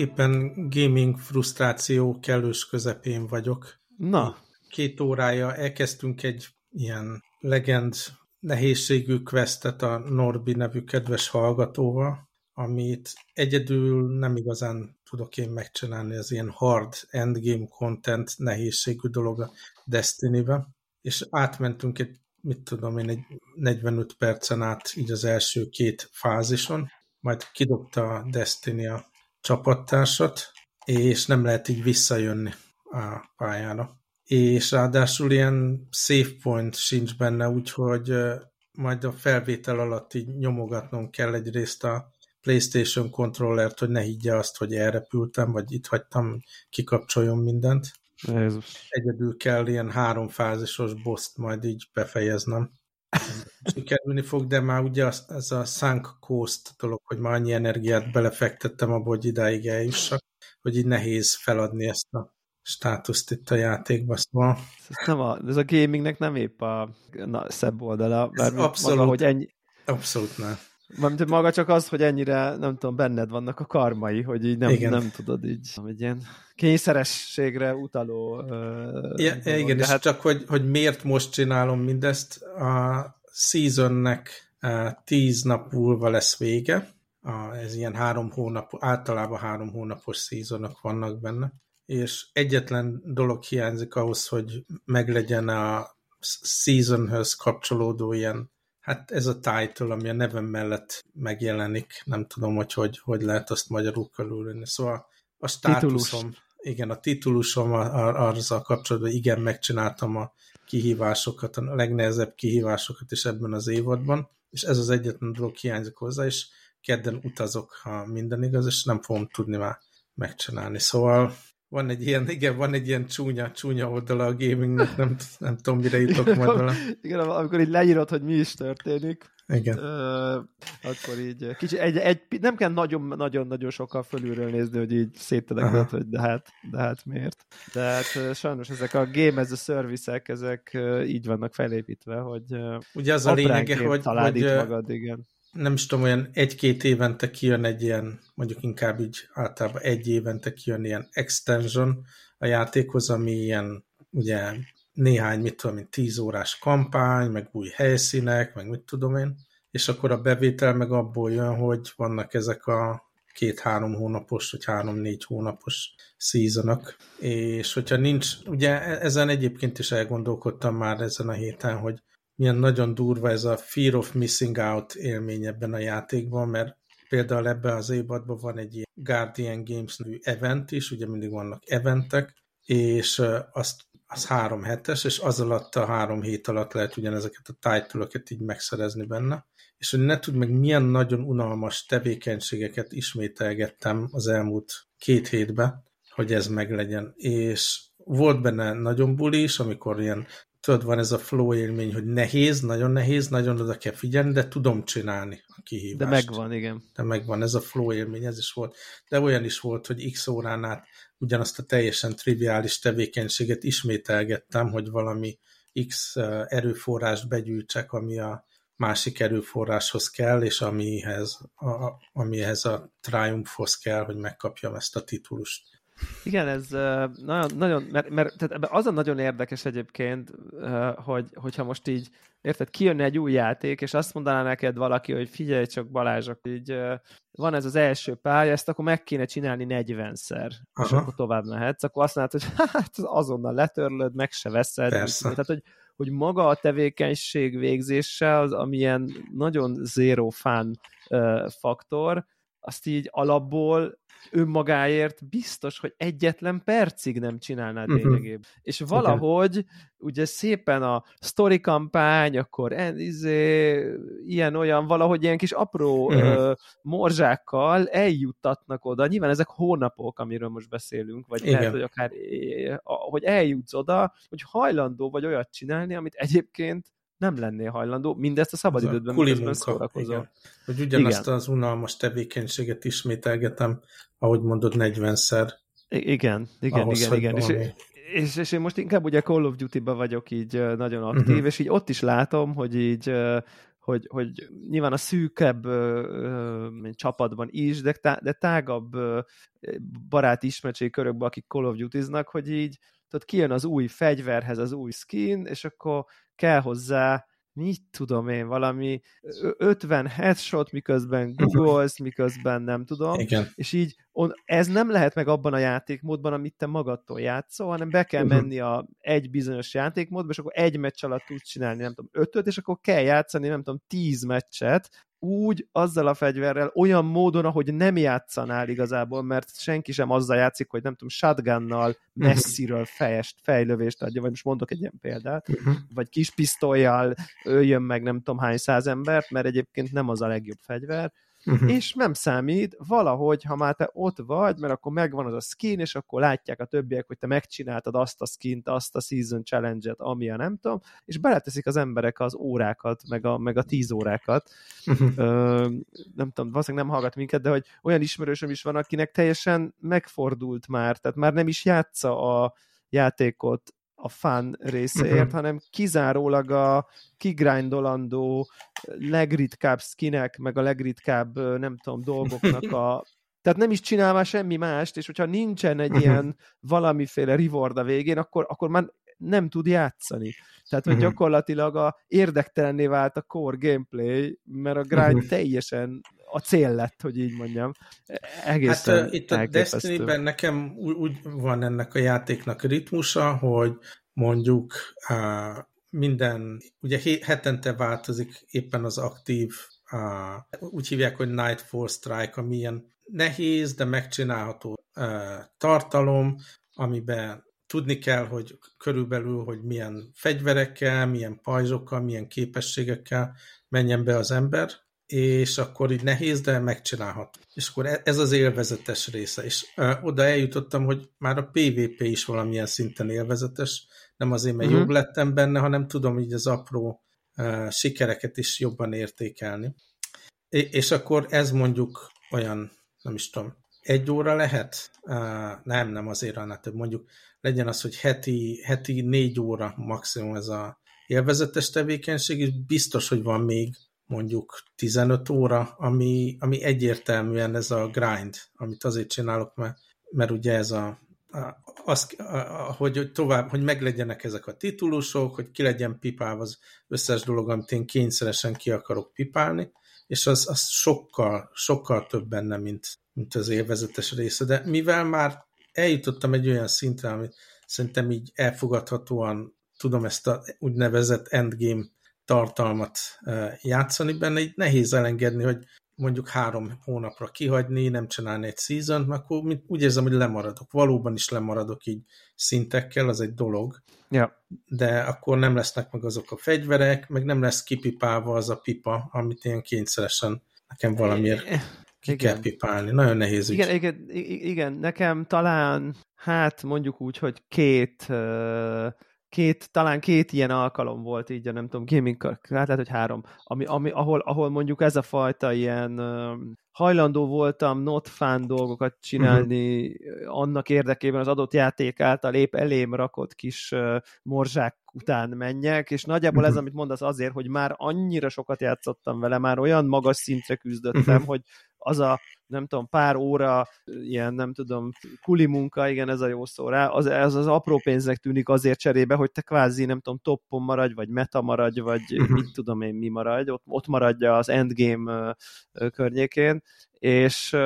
Éppen gaming frusztráció kellős közepén vagyok. Na. Két órája elkezdtünk egy ilyen legend nehézségű questet a Norbi nevű kedves hallgatóval, amit egyedül nem igazán tudok én megcsinálni, az ilyen hard endgame content nehézségű dolog a Destiny-be, és átmentünk egy, mit tudom én, egy 45 percen át így az első két fázison, majd kidobta a Destiny a csapattársat, és nem lehet így visszajönni a pályára. És ráadásul ilyen save point sincs benne, úgyhogy majd a felvétel alatt így nyomogatnom kell egyrészt a PlayStation kontrollert, hogy ne higgye azt, hogy elrepültem, vagy itt hagytam, kikapcsoljon mindent. Jézus. Egyedül kell ilyen háromfázisos boszt majd így befejeznem. Sikerülni fog, de már ugye az, ez a sunk cost dolog, hogy már annyi energiát belefektettem abba, hogy idáig eljussak, hogy így nehéz feladni ezt a státuszt itt a játékba, szóval... Ez, nem a, ez a gamingnek nem épp a na, szebb oldala, Ez abszolút, maga, hogy ennyi, abszolút nem. Mármint maga csak az, hogy ennyire, nem tudom, benned vannak a karmai, hogy így nem, Igen. nem tudod így, egy ilyen kényszerességre utaló uh, Ja, dolog, igen, de és hát csak hogy, hogy miért most csinálom mindezt, a seasonnek eh, tíz nap múlva lesz vége, a, ez ilyen három hónap, általában három hónapos szezonok vannak benne, és egyetlen dolog hiányzik ahhoz, hogy meglegyen a seasonhöz kapcsolódó ilyen, hát ez a title, ami a nevem mellett megjelenik, nem tudom, hogy hogy, hogy lehet azt magyarul körülvenni. Szóval a státuszom, igen, a titulusom azzal kapcsolatban, igen, megcsináltam a kihívásokat, a legnehezebb kihívásokat is ebben az évadban, és ez az egyetlen dolog hiányzik hozzá, és kedden utazok, ha minden igaz, és nem fogom tudni már megcsinálni. Szóval van egy ilyen, igen, van egy ilyen csúnya, csúnya oldala a gamingnek, nem, nem tudom, mire jutok majd vele. igen, amikor így leírod, hogy mi is történik, Igen. Ö, akkor így kicsi, egy, egy, nem kell nagyon-nagyon sokkal fölülről nézni, hogy így szétteleked, hogy de hát, de hát miért. De hát sajnos ezek a game as a service ezek így vannak felépítve, hogy Ugye az a lényege, hogy, hogy magad, igen. Nem is tudom, olyan egy-két évente kijön egy ilyen, mondjuk inkább így általában egy évente kijön ilyen extension a játékhoz, ami ilyen ugye néhány, mit tudom én, tíz órás kampány, meg új helyszínek, meg mit tudom én, és akkor a bevétel meg abból jön, hogy vannak ezek a két-három hónapos, vagy három-négy hónapos seasonok, és hogyha nincs, ugye e- ezen egyébként is elgondolkodtam már ezen a héten, hogy milyen nagyon durva ez a fear of missing out élmény ebben a játékban, mert például ebben az évadban van egy ilyen Guardian Games nevű event is, ugye mindig vannak eventek, és azt, az három hetes, és az alatt a három hét alatt lehet ugyanezeket a title így megszerezni benne. És hogy ne tud meg milyen nagyon unalmas tevékenységeket ismételgettem az elmúlt két hétben, hogy ez meglegyen. És volt benne nagyon buli is, amikor ilyen tudod, van ez a flow élmény, hogy nehéz, nagyon nehéz, nagyon oda kell figyelni, de tudom csinálni a kihívást. De megvan, igen. De megvan, ez a flow élmény, ez is volt. De olyan is volt, hogy x órán át ugyanazt a teljesen triviális tevékenységet ismételgettem, hogy valami x erőforrást begyűjtsek, ami a másik erőforráshoz kell, és amihez a, amihez a triumphhoz kell, hogy megkapjam ezt a titulust. Igen, ez nagyon, nagyon mert, mert tehát ebben az a nagyon érdekes egyébként, hogy, hogyha most így, érted, kijönne egy új játék, és azt mondaná neked valaki, hogy figyelj csak Balázsok, így van ez az első pálya, ezt akkor meg kéne csinálni 40-szer, és Aha. akkor tovább mehetsz, akkor azt mondod, hogy hát azonnal letörlöd, meg se veszed. Persze. Tehát, hogy, hogy maga a tevékenység végzése az, amilyen nagyon zero fun uh, faktor, azt így alapból önmagáért biztos, hogy egyetlen percig nem csinálnád Mhm. lényegében. És valahogy ugye szépen a story kampány, akkor en, izé, ilyen-olyan, valahogy ilyen kis apró Mhm. ö, morzsákkal eljuttatnak oda. Nyilván ezek hónapok, amiről most beszélünk, vagy Igen. lehet, hogy akár hogy eljutsz oda, hogy hajlandó vagy olyat csinálni, amit egyébként nem lennél hajlandó, mindezt a szabadidődben, miközben szórakozol. igen. Hogy ugyanazt Igen. az unalmas tevékenységet ismételgetem, ahogy mondod, 40-szer. I- Igen, igen, Ahhoz, igen, igen. És, valami- és, és én most inkább ugye Call of Duty-ba vagyok így nagyon aktív, uh-huh. és így ott is látom, hogy így hogy, hogy nyilván a szűkebb ö, ö, csapatban is, de, tá, de tágabb ö, baráti ismertségi körökben, akik Call of Duty-znak, hogy így tudod, kijön az új fegyverhez az új skin, és akkor kell hozzá mit tudom én, valami 50 headshot, miközben googolsz, miközben nem tudom, Igen. és így on, ez nem lehet meg abban a játékmódban, amit te magadtól játszol, hanem be kell uh-huh. menni a egy bizonyos játékmódba, és akkor egy meccs alatt tudsz csinálni, nem tudom, ötöt, és akkor kell játszani, nem tudom, tíz meccset, úgy, azzal a fegyverrel, olyan módon, ahogy nem játszanál igazából, mert senki sem azzal játszik, hogy nem tudom, shotgunnal mhm. messziről fejest, fejlövést adja, vagy most mondok egy ilyen példát, uh-huh. vagy kis pisztolyjal öljön meg nem tudom hány száz embert, mert egyébként nem az a legjobb fegyver, uh-huh. és nem számít, valahogy, ha már te ott vagy, mert akkor megvan az a skin, és akkor látják a többiek, hogy te megcsináltad azt a skint, azt a season challenge-et, ami a nem tudom, és beleteszik az emberek az órákat, meg a, meg a tíz órákat. Uh-huh. Ö, nem tudom, valószínűleg nem hallgat minket, de hogy olyan ismerősöm is van, akinek teljesen megfordult már, tehát már nem is játsza a játékot a fun részéért, uh-huh. hanem kizárólag a kigrindolandó legritkább skinek, meg a legritkább, nem tudom, dolgoknak a tehát nem is csinál már semmi mást, és hogyha nincsen egy uh-huh. ilyen valamiféle reward a végén, akkor, akkor már nem tud játszani. Tehát, hogy uh-huh. gyakorlatilag a érdektelenné vált a core gameplay, mert a grind uh-huh. teljesen a cél lett, hogy így mondjam. Egészen hát uh, itt a Destiny-ben nekem úgy, úgy van ennek a játéknak ritmusa, hogy mondjuk uh, minden, ugye hetente változik éppen az aktív, uh, úgy hívják, hogy Nightfall Strike, ami ilyen nehéz, de megcsinálható uh, tartalom, amiben tudni kell, hogy körülbelül, hogy milyen fegyverekkel, milyen pajzsokkal, milyen képességekkel menjen be az ember, és akkor így nehéz, de megcsinálhat. És akkor e- ez az élvezetes része. És uh, oda eljutottam, hogy már a PvP is valamilyen szinten élvezetes, nem azért, mert uh-huh. jobb lettem benne, hanem tudom így az apró uh, sikereket is jobban értékelni. És akkor ez mondjuk olyan, nem is tudom, egy óra lehet? Nem, nem azért annál több. Mondjuk legyen az, hogy heti, heti négy óra maximum ez a élvezetes tevékenység, és biztos, hogy van még mondjuk 15 óra, ami, ami egyértelműen ez a grind, amit azért csinálok, mert, mert ugye ez a, a, az, a, a, hogy tovább, hogy meglegyenek ezek a titulusok, hogy ki legyen pipálva az összes dolog, amit én kényszeresen ki akarok pipálni, és az, az sokkal, sokkal több benne, mint, mint az élvezetes része. De mivel már eljutottam egy olyan szintre, amit szerintem így elfogadhatóan tudom ezt a úgynevezett endgame tartalmat játszani benne, így nehéz elengedni, hogy mondjuk három hónapra kihagyni, nem csinálni egy season akkor úgy érzem, hogy lemaradok. Valóban is lemaradok így szintekkel, az egy dolog. Ja. De akkor nem lesznek meg azok a fegyverek, meg nem lesz kipipálva az a pipa, amit ilyen kényszeresen nekem valamiért ki igen. kell pipálni. Nagyon nehéz igen, ügy. Igen, igen, nekem talán, hát mondjuk úgy, hogy két uh két, talán két ilyen alkalom volt így, nem tudom, gaming, hát lehet, hogy három, ami, ami, ahol, ahol mondjuk ez a fajta ilyen uh, hajlandó voltam not fun dolgokat csinálni uh-huh. annak érdekében az adott játék által épp elém rakott kis uh, morzsák után menjek, és nagyjából uh-huh. ez, mhm. amit mondasz azért, hogy már annyira sokat játszottam vele, már olyan magas szintre küzdöttem, uh-huh. hogy az a nem tudom, pár óra ilyen, nem tudom, kuli munka, igen, ez a jó szó rá, az, az, az apró pénznek tűnik azért cserébe, hogy te kvázi, nem tudom, toppon maradj, vagy meta maradj, vagy uh-huh. mit tudom én, mi maradj, ott, ott maradja az endgame környékén, és,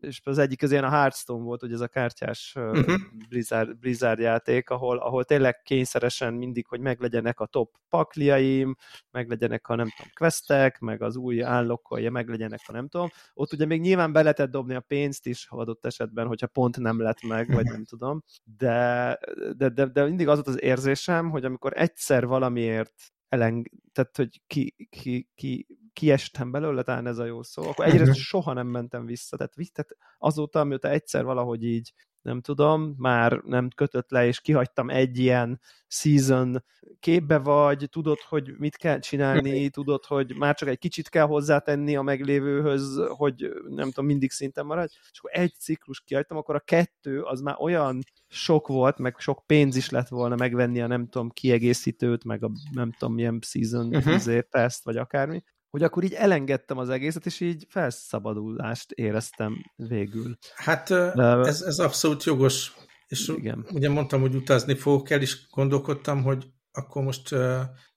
és az egyik az ilyen a Hearthstone volt, hogy ez a kártyás uh-huh. Blizzard, Blizzard játék, ahol, ahol tényleg kényszeresen mindig, hogy meglegyenek a top pakliaim, meglegyenek a nem tudom, questek, meg az új állokkolja, meglegyenek a nem tudom. Ott ugye még nyilván be lehetett dobni a pénzt is adott esetben, hogyha pont nem lett meg, vagy nem tudom, de, de, de, de mindig az volt az érzésem, hogy amikor egyszer valamiért eleng, tehát hogy ki, ki, ki kiestem belőle, talán ez a jó szó, akkor egyrészt uh-huh. soha nem mentem vissza, tehát, tehát azóta, amióta egyszer valahogy így nem tudom, már nem kötött le, és kihagytam egy ilyen season képbe vagy, tudod, hogy mit kell csinálni, tudod, hogy már csak egy kicsit kell hozzátenni a meglévőhöz, hogy nem tudom, mindig szinten maradj, és akkor egy ciklus kihagytam, akkor a kettő az már olyan sok volt, meg sok pénz is lett volna megvenni a nem tudom kiegészítőt, meg a nem tudom milyen season uh-huh. pass vagy akármi, hogy akkor így elengedtem az egészet, és így felszabadulást éreztem végül. Hát ez, ez abszolút jogos, és Igen. ugye mondtam, hogy utazni fogok el, és gondolkodtam, hogy akkor most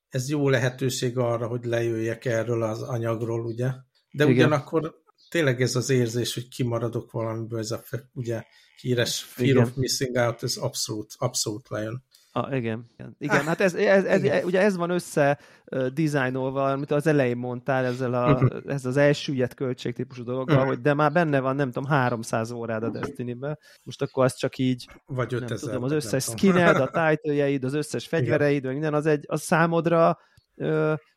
ez jó lehetőség arra, hogy lejöjjek erről az anyagról, ugye? De Igen. ugyanakkor tényleg ez az érzés, hogy kimaradok valamiből, ez a ugye híres fear Igen. of missing out, ez abszolút, abszolút lejön. Ah, igen, igen. igen. hát ez, ez, ez, ez, ugye ez van össze uh, dizájnolva, amit az elején mondtál, ezzel a, ez az elsüllyedt költségtípusú dologgal, hogy de már benne van, nem tudom, 300 órád a Destiny-be, most akkor az csak így, Vagy 5000, nem tudom, az összes skined, a title az összes fegyvereid, vagy minden, az egy, az számodra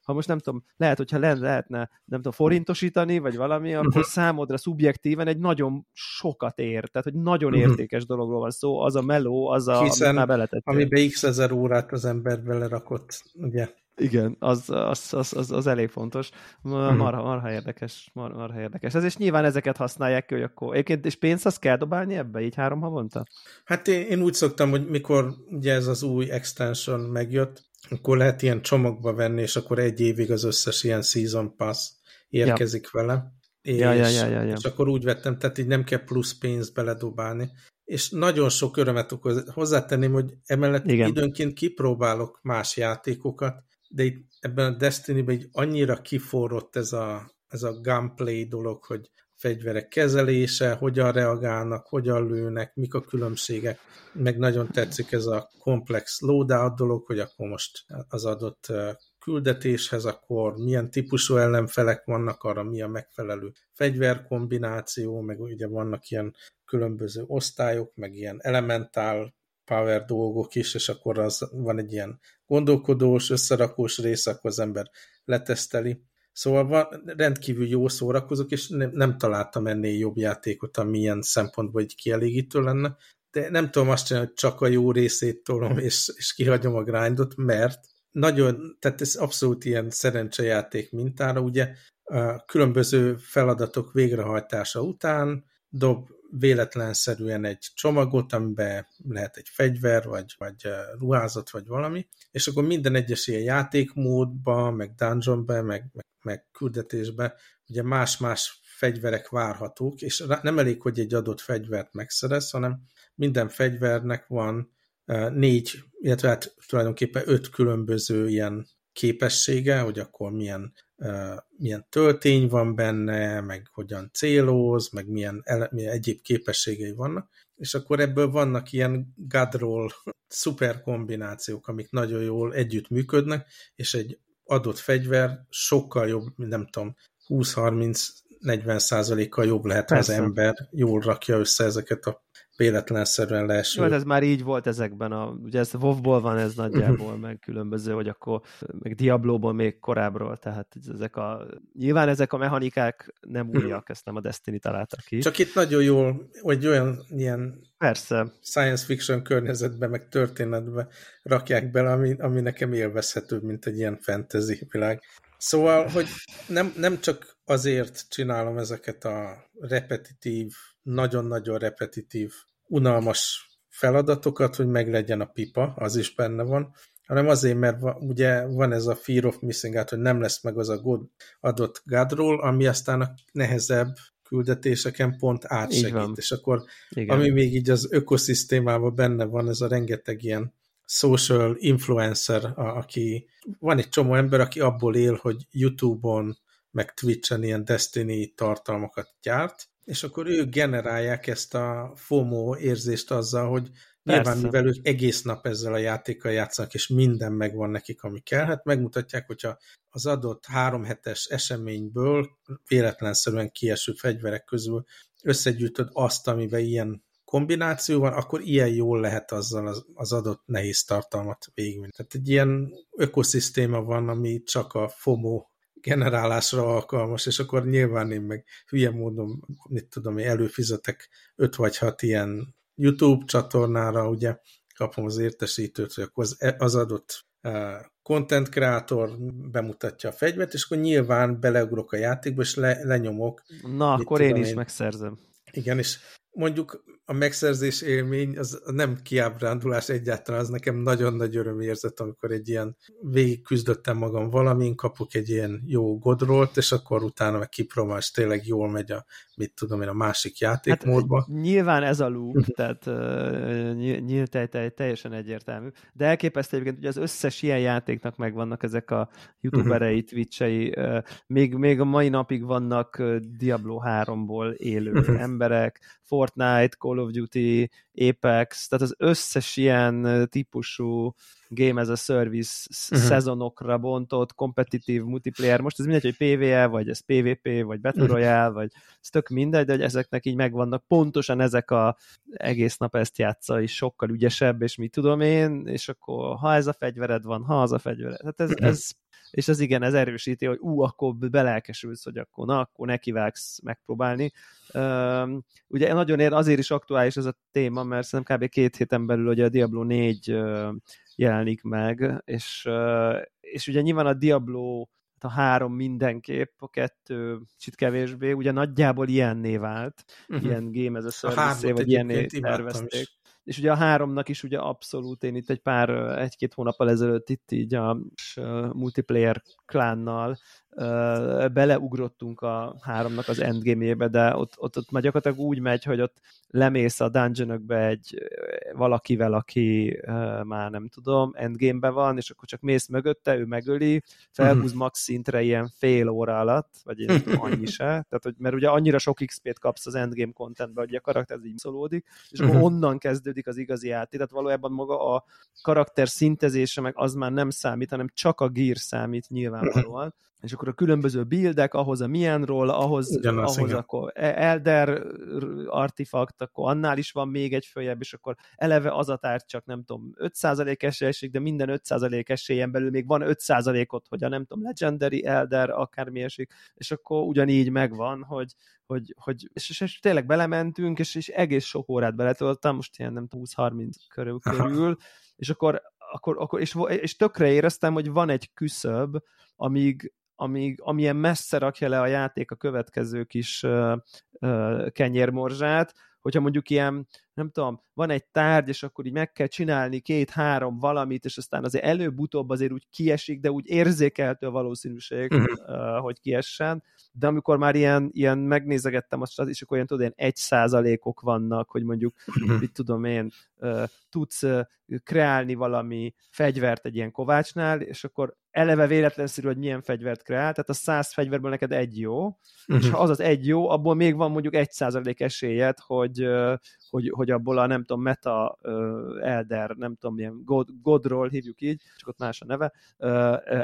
ha most nem tudom, lehet, hogyha le, lehetne, nem tudom, forintosítani, vagy valami, akkor uh-huh. számodra szubjektíven egy nagyon sokat ér, tehát hogy nagyon uh-huh. értékes dologról van szó, az a meló, az a, Hiszen, amit már beletettél. amiben x ezer órát az ember belerakott, ugye? Igen, az, az, az, az, az elég fontos. Marha, marha érdekes, marha, marha érdekes. Ez és nyilván ezeket használják ki, hogy akkor... Egyébként, és pénzt azt kell dobálni ebbe, így három havonta? Hát én, én úgy szoktam, hogy mikor ugye ez az új extension megjött, akkor lehet ilyen csomagba venni, és akkor egy évig az összes ilyen season pass érkezik ja. vele. És, ja, ja, ja, ja, ja. és akkor úgy vettem, tehát így nem kell plusz pénzt beledobálni. És nagyon sok örömet okoz. Hozzátenném, hogy emellett Igen. időnként kipróbálok más játékokat, de itt ebben a Destiny-ben így annyira kiforrott ez a, ez a gunplay dolog, hogy fegyverek kezelése, hogyan reagálnak, hogyan lőnek, mik a különbségek. Meg nagyon tetszik ez a komplex loadout dolog, hogy akkor most az adott küldetéshez, akkor milyen típusú ellenfelek vannak, arra mi a megfelelő fegyverkombináció, meg ugye vannak ilyen különböző osztályok, meg ilyen elementál power dolgok is, és akkor az van egy ilyen gondolkodós, összerakós rész, akkor az ember leteszteli. Szóval van, rendkívül jó szórakozok, és nem, nem találtam ennél jobb játékot, ami ilyen szempontból egy kielégítő lenne, de nem tudom azt csinálni, hogy csak a jó részét tolom, és, és kihagyom a grindot, mert nagyon, tehát ez abszolút ilyen szerencsejáték mintára, ugye a különböző feladatok végrehajtása után dob véletlenszerűen egy csomagot, amiben lehet egy fegyver, vagy, vagy ruházat, vagy valami, és akkor minden egyes ilyen játékmódban, meg dungeonben, meg, meg, meg küldetésben ugye más-más fegyverek várhatók, és nem elég, hogy egy adott fegyvert megszerez, hanem minden fegyvernek van négy, illetve hát tulajdonképpen öt különböző ilyen képessége, hogy akkor milyen milyen töltény van benne, meg hogyan céloz, meg milyen, ele, milyen egyéb képességei vannak, és akkor ebből vannak ilyen gadroll szuper kombinációk, amik nagyon jól együtt működnek, és egy adott fegyver sokkal jobb, nem tudom, 20-30-40 százalékkal jobb lehet, ha az ember jól rakja össze ezeket a véletlenszerűen leeső. Jó, ez már így volt ezekben, a, ugye ez WoW-ból van ez nagyjából, meg különböző, hogy akkor, meg Diablo-ból még korábbról, tehát ezek a, nyilván ezek a mechanikák nem újak, ezt nem a Destiny találtak ki. Csak itt nagyon jól, hogy olyan ilyen Persze. science fiction környezetbe, meg történetbe rakják bele, ami, ami nekem élvezhetőbb, mint egy ilyen fantasy világ. Szóval, hogy nem, nem csak azért csinálom ezeket a repetitív, nagyon-nagyon repetitív unalmas feladatokat, hogy meglegyen a pipa, az is benne van, hanem azért, mert va, ugye van ez a fear of missing out, hogy nem lesz meg az a god, adott godról, ami aztán a nehezebb küldetéseken pont átsegít, és akkor Igen. ami még így az ökoszisztémában benne van, ez a rengeteg ilyen social influencer, a, aki van egy csomó ember, aki abból él, hogy YouTube-on, meg Twitch-en ilyen Destiny tartalmakat gyárt, és akkor ők generálják ezt a FOMO érzést azzal, hogy Persze. nyilván mivel ők egész nap ezzel a játékkal játszanak, és minden megvan nekik, ami kell, hát megmutatják, hogyha az adott három hetes eseményből véletlenszerűen kieső fegyverek közül összegyűjtöd azt, amiben ilyen kombináció van, akkor ilyen jól lehet azzal az, az adott nehéz tartalmat végigvinni. Tehát egy ilyen ökoszisztéma van, ami csak a FOMO generálásra alkalmas, és akkor nyilván én meg hülye módon, mit tudom, én előfizetek 5 vagy 6 ilyen YouTube csatornára, ugye kapom az értesítőt, hogy akkor az, az adott uh, content creator bemutatja a fegyvert, és akkor nyilván beleugrok a játékba, és le, lenyomok. Na, akkor én is én, megszerzem. Igen, és mondjuk a megszerzés élmény az nem kiábrándulás egyáltalán, az nekem nagyon nagy örömérzet, amikor egy ilyen végig küzdöttem magam valamin, kapok egy ilyen jó godrolt, és akkor utána meg kipróbál, és tényleg jól megy a, mit tudom én, a másik játékmódba. Hát, nyilván ez a loop, tehát uh, nyílt teljesen egyértelmű, de elképesztő egyébként, hogy az összes ilyen játéknak megvannak ezek a youtuberei, uh-huh. twitchei, uh, még, még a mai napig vannak Diablo 3-ból élő uh-huh. emberek, Fortnite, Call of Duty, Apex, tehát az összes ilyen típusú game as a service uh-huh. szezonokra bontott kompetitív multiplayer, most ez mindegy, hogy PvE, vagy ez PvP, vagy Battle uh-huh. Royale, vagy ez tök mindegy, de hogy ezeknek így megvannak pontosan ezek a egész nap ezt játsza, és sokkal ügyesebb, és mit tudom én, és akkor ha ez a fegyvered van, ha az a fegyvered, tehát ez, ez és az igen, ez erősíti, hogy ú, akkor belelkesülsz, hogy akkor na, akkor nekivágsz megpróbálni. Um, ugye nagyon ér, azért is aktuális ez a téma, mert szerintem kb. két héten belül ugye a Diablo 4 uh, jelenik meg, és, és ugye nyilván a Diablo a három mindenképp, a kettő kicsit kevésbé, ugye nagyjából ilyenné vált, uh-huh. ilyen game ez a service vagy ilyenné tervezték. Is és ugye a háromnak is ugye abszolút, én itt egy pár, egy-két hónappal ezelőtt itt így a multiplayer klánnal beleugrottunk a háromnak az endgame-jébe, de ott, ott, ott már gyakorlatilag úgy megy, hogy ott lemész a dungeonökbe egy valakivel, aki már nem tudom, endgame-be van, és akkor csak mész mögötte, ő megöli, felhúz mhm. max szintre ilyen fél óra alatt, vagy én tudom, annyi se, tehát, hogy, mert ugye annyira sok XP-t kapsz az endgame contentbe, hogy a karakter így szolódik, és akkor mhm. onnan kezdődik az igazi játék, tehát valójában maga a karakter szintezése meg az már nem számít, hanem csak a gear számít nyilvánvalóan, és akkor a különböző buildek, ahhoz a milyenról, ahhoz, Ugyanaz, ahhoz akkor e- Elder artifakt, akkor annál is van még egy följebb, és akkor eleve az a tárgy csak nem tudom, 5% esélyeség, de minden 5% esélyen belül még van 5%-ot, hogy a nem tudom, Legendary, Elder, akármi esik, és akkor ugyanígy megvan, hogy, hogy, hogy és, és, és tényleg belementünk, és, és egész sok órát beletöltem, most ilyen nem 20-30 körül, körül és akkor, akkor, akkor és, és tökre éreztem, hogy van egy küszöb, amíg, amíg, amilyen messze rakja le a játék a következő kis uh, uh, kenyérmorzsát, hogyha mondjuk ilyen, nem tudom, van egy tárgy, és akkor így meg kell csinálni két-három valamit, és aztán azért előbb-utóbb azért úgy kiesik, de úgy érzékeltő a valószínűség, uh-huh. uh, hogy kiessen, de amikor már ilyen, ilyen megnézegettem azt, és akkor ilyen tudod, ilyen egy százalékok vannak, hogy mondjuk, uh-huh. mit tudom én, tudsz kreálni valami fegyvert egy ilyen kovácsnál, és akkor eleve véletlenszerű, hogy milyen fegyvert kreál, tehát a száz fegyverből neked egy jó, uh-huh. és ha az az egy jó, abból még van mondjuk egy százalék esélyed, hogy, hogy, hogy abból a nem tudom, meta elder, nem tudom, milyen God, Godról hívjuk így, csak ott más a neve,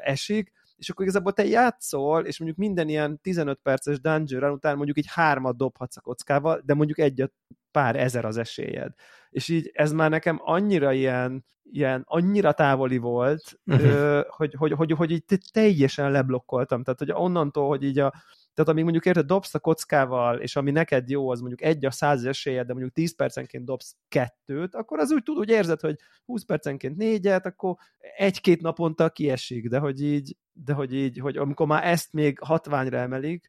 esik, és akkor igazából te játszol, és mondjuk minden ilyen 15 perces dungeon után mondjuk így hármat dobhatsz a kockával, de mondjuk egyet pár ezer az esélyed. És így ez már nekem annyira ilyen, ilyen annyira távoli volt, uh-huh. hogy, hogy, hogy, hogy így teljesen leblokkoltam. Tehát, hogy onnantól, hogy így a, tehát amíg mondjuk érted, dobsz a kockával, és ami neked jó, az mondjuk egy a száz esélyed, de mondjuk 10 percenként dobsz kettőt, akkor az úgy tud, úgy érzed, hogy 20 percenként négyet, akkor egy-két naponta kiesik, de hogy így, de hogy így, hogy amikor már ezt még hatványra emelik,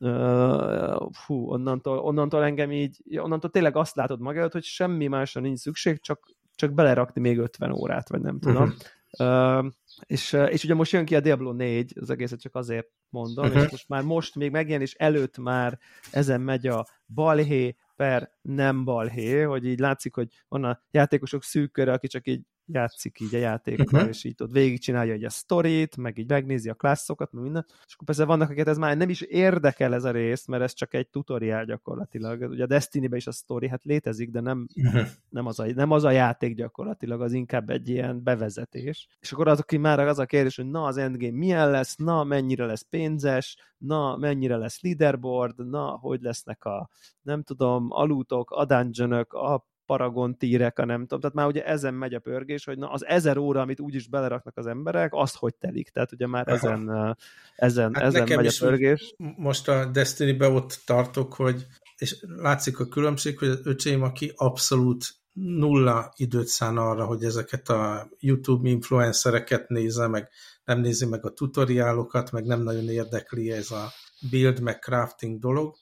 uh, fú, onnantól, onnantól engem így, onnantól tényleg azt látod magad, hogy semmi másra nincs szükség, csak, csak belerakni még 50 órát, vagy nem tudom. Uh-huh. Uh, és, és ugye most jön ki a Diablo 4, az egészet csak azért mondom, uh-huh. és most már most még megjelenés előtt már ezen megy a balhé per nem balhé, hogy így látszik, hogy van a játékosok szűk köre, aki csak így játszik így a játékkal, uh-huh. és így ott végigcsinálja egy a sztorit, meg így megnézi a klasszokat, meg minden, és akkor persze vannak, akiket ez már nem is érdekel ez a rész, mert ez csak egy tutoriál gyakorlatilag. Ugye a Destiny-ben is a sztori, hát létezik, de nem, uh-huh. nem, az a, nem az a játék gyakorlatilag, az inkább egy ilyen bevezetés. És akkor az, aki már az a kérdés, hogy na az endgame milyen lesz, na mennyire lesz pénzes, na mennyire lesz leaderboard, na hogy lesznek a nem tudom, alútok, a dungeonök, a paragon tírek, a nem tudom, tehát már ugye ezen megy a pörgés, hogy na az ezer óra, amit úgyis beleraknak az emberek, azt hogy telik, tehát ugye már Aha. ezen, ezen, hát ezen megy a pörgés. Most a Destiny-be ott tartok, hogy és látszik a különbség, hogy az öcsém, aki abszolút nulla időt szán arra, hogy ezeket a YouTube influencereket nézze, meg nem nézi meg a tutoriálokat, meg nem nagyon érdekli ez a build, meg crafting dolog,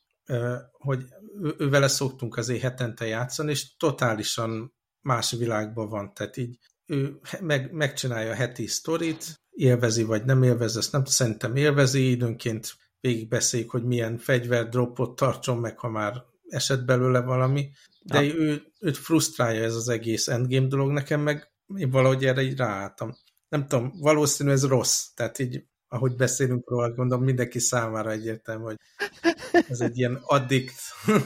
hogy ő vele szoktunk azért hetente játszani, és totálisan más világban van, tehát így ő meg, megcsinálja a heti sztorit, élvezi vagy nem élvezi, ezt nem szerintem élvezi, időnként végigbeszéljük, hogy milyen fegyverdropot tartson meg, ha már esett belőle valami, de ja. ő, őt frusztrálja ez az egész endgame dolog, nekem meg én valahogy erre így ráálltam. Nem tudom, valószínű ez rossz, tehát így ahogy beszélünk róla, gondolom mindenki számára egyértelmű, hogy ez egy ilyen addikt.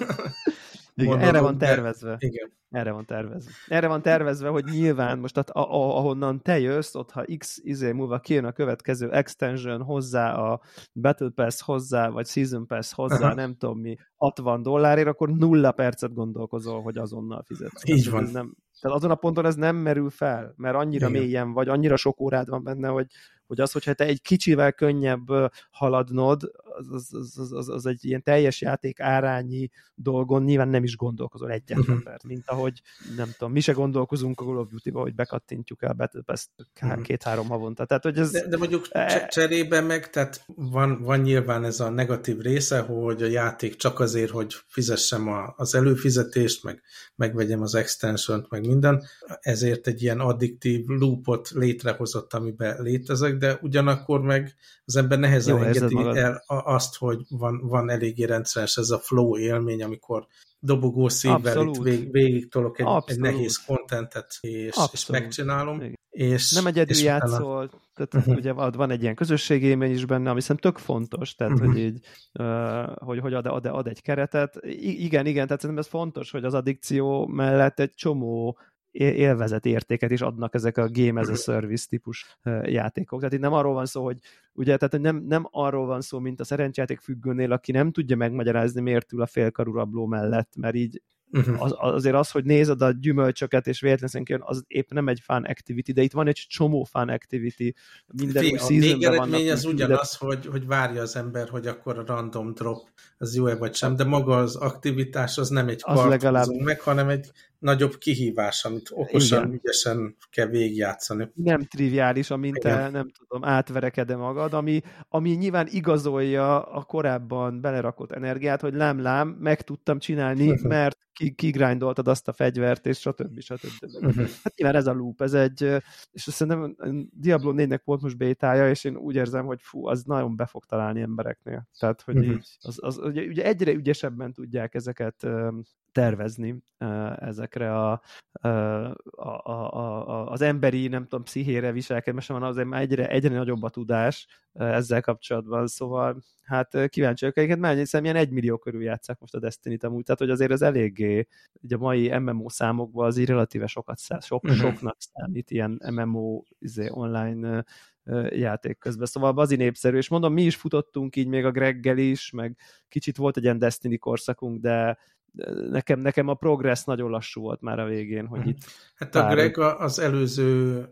Igen, erre van tervezve. Igen. Erre van tervezve. Erre van tervezve, hogy nyilván most a, a, ahonnan te jössz, ott ha x izé múlva kijön a következő extension hozzá, a Battle Pass hozzá, vagy Season Pass hozzá, Aha. nem tudom mi, 60 dollárért, akkor nulla percet gondolkozol, hogy azonnal fizetsz. Így van. Nem, tehát azon a ponton ez nem merül fel, mert annyira Igen. mélyen vagy, annyira sok órád van benne, hogy, hogy az, hogyha te egy kicsivel könnyebb haladnod, az, az, az, az, az egy ilyen teljes játék árányi dolgon nyilván nem is gondolkozol egyetlen uh-huh. mint ahogy nem tudom, mi se gondolkozunk a Call of Duty-ba, hogy bekattintjuk el Battle Pass uh-huh. két-három havonta. Tehát, hogy ez, de, de mondjuk e... cserébe meg, tehát van, van nyilván ez a negatív része, hogy a játék csak azért, hogy fizessem a, az előfizetést, meg megvegyem az extension meg minden, ezért egy ilyen addiktív loopot létrehozott, amiben létezek, de ugyanakkor meg az ember nehezen Jó, engedi el azt, hogy van, van eléggé rendszeres ez a flow élmény, amikor dobogó szívvel itt vég, végig tolok egy, egy nehéz kontentet, és, és megcsinálom. És, nem egyedül és játszol, utána... tehát uh-huh. ugye van egy ilyen közösségélmény is benne, ami szerintem tök fontos, tehát uh-huh. hogy így, uh, hogy, hogy ad, ad, ad egy keretet. I- igen, igen, tehát szerintem ez fontos, hogy az addikció mellett egy csomó élvezet értéket is adnak ezek a game as a service típus játékok. Tehát itt nem arról van szó, hogy ugye, tehát nem, nem arról van szó, mint a szerencsejáték függőnél, aki nem tudja megmagyarázni, miért ül a félkarú rabló mellett, mert így Uh-huh. Az, azért az, hogy nézed a gyümölcsöket, és véletlenül jön, az épp nem egy fan activity, de itt van egy csomó fan activity. Minden Fé, új a végeredmény az ugyanaz, de... hogy, hogy várja az ember, hogy akkor a random drop az jó-e vagy sem, de maga az aktivitás az nem egy az legalább... meg, hanem egy nagyobb kihívás, amit okosan, Igen. ügyesen kell végigjátszani. Nem triviális, amint Igen. te, nem tudom, átverekede magad, ami, ami nyilván igazolja a korábban belerakott energiát, hogy lám-lám, meg tudtam csinálni, mert kigrindoltad azt a fegyvert, és stb. stb. Uh-huh. Hát nyilván ez a loop, ez egy, és szerintem Diablo 4-nek volt most bétája, és én úgy érzem, hogy fú, az nagyon be fog találni embereknél. Tehát, hogy uh-huh. így, az, az, ugye, ugye egyre ügyesebben tudják ezeket tervezni ezekre a, a, a, a, az emberi, nem tudom, pszichére viselkedés, van azért már egyre, egyre nagyobb a tudás ezzel kapcsolatban, szóval hát kíváncsi vagyok, egyébként már hiszem ilyen egy millió körül játszák most a Destiny-t amúgy, tehát hogy azért az eléggé, ugye a mai MMO számokban az így relatíve sokat szám, sok, uh-huh. soknak számít ilyen MMO izé, online játék közben. Szóval bazi népszerű, és mondom, mi is futottunk így még a Greggel is, meg kicsit volt egy ilyen Destiny korszakunk, de nekem, nekem a progress nagyon lassú volt már a végén, hogy itt... Hát a Greg az előző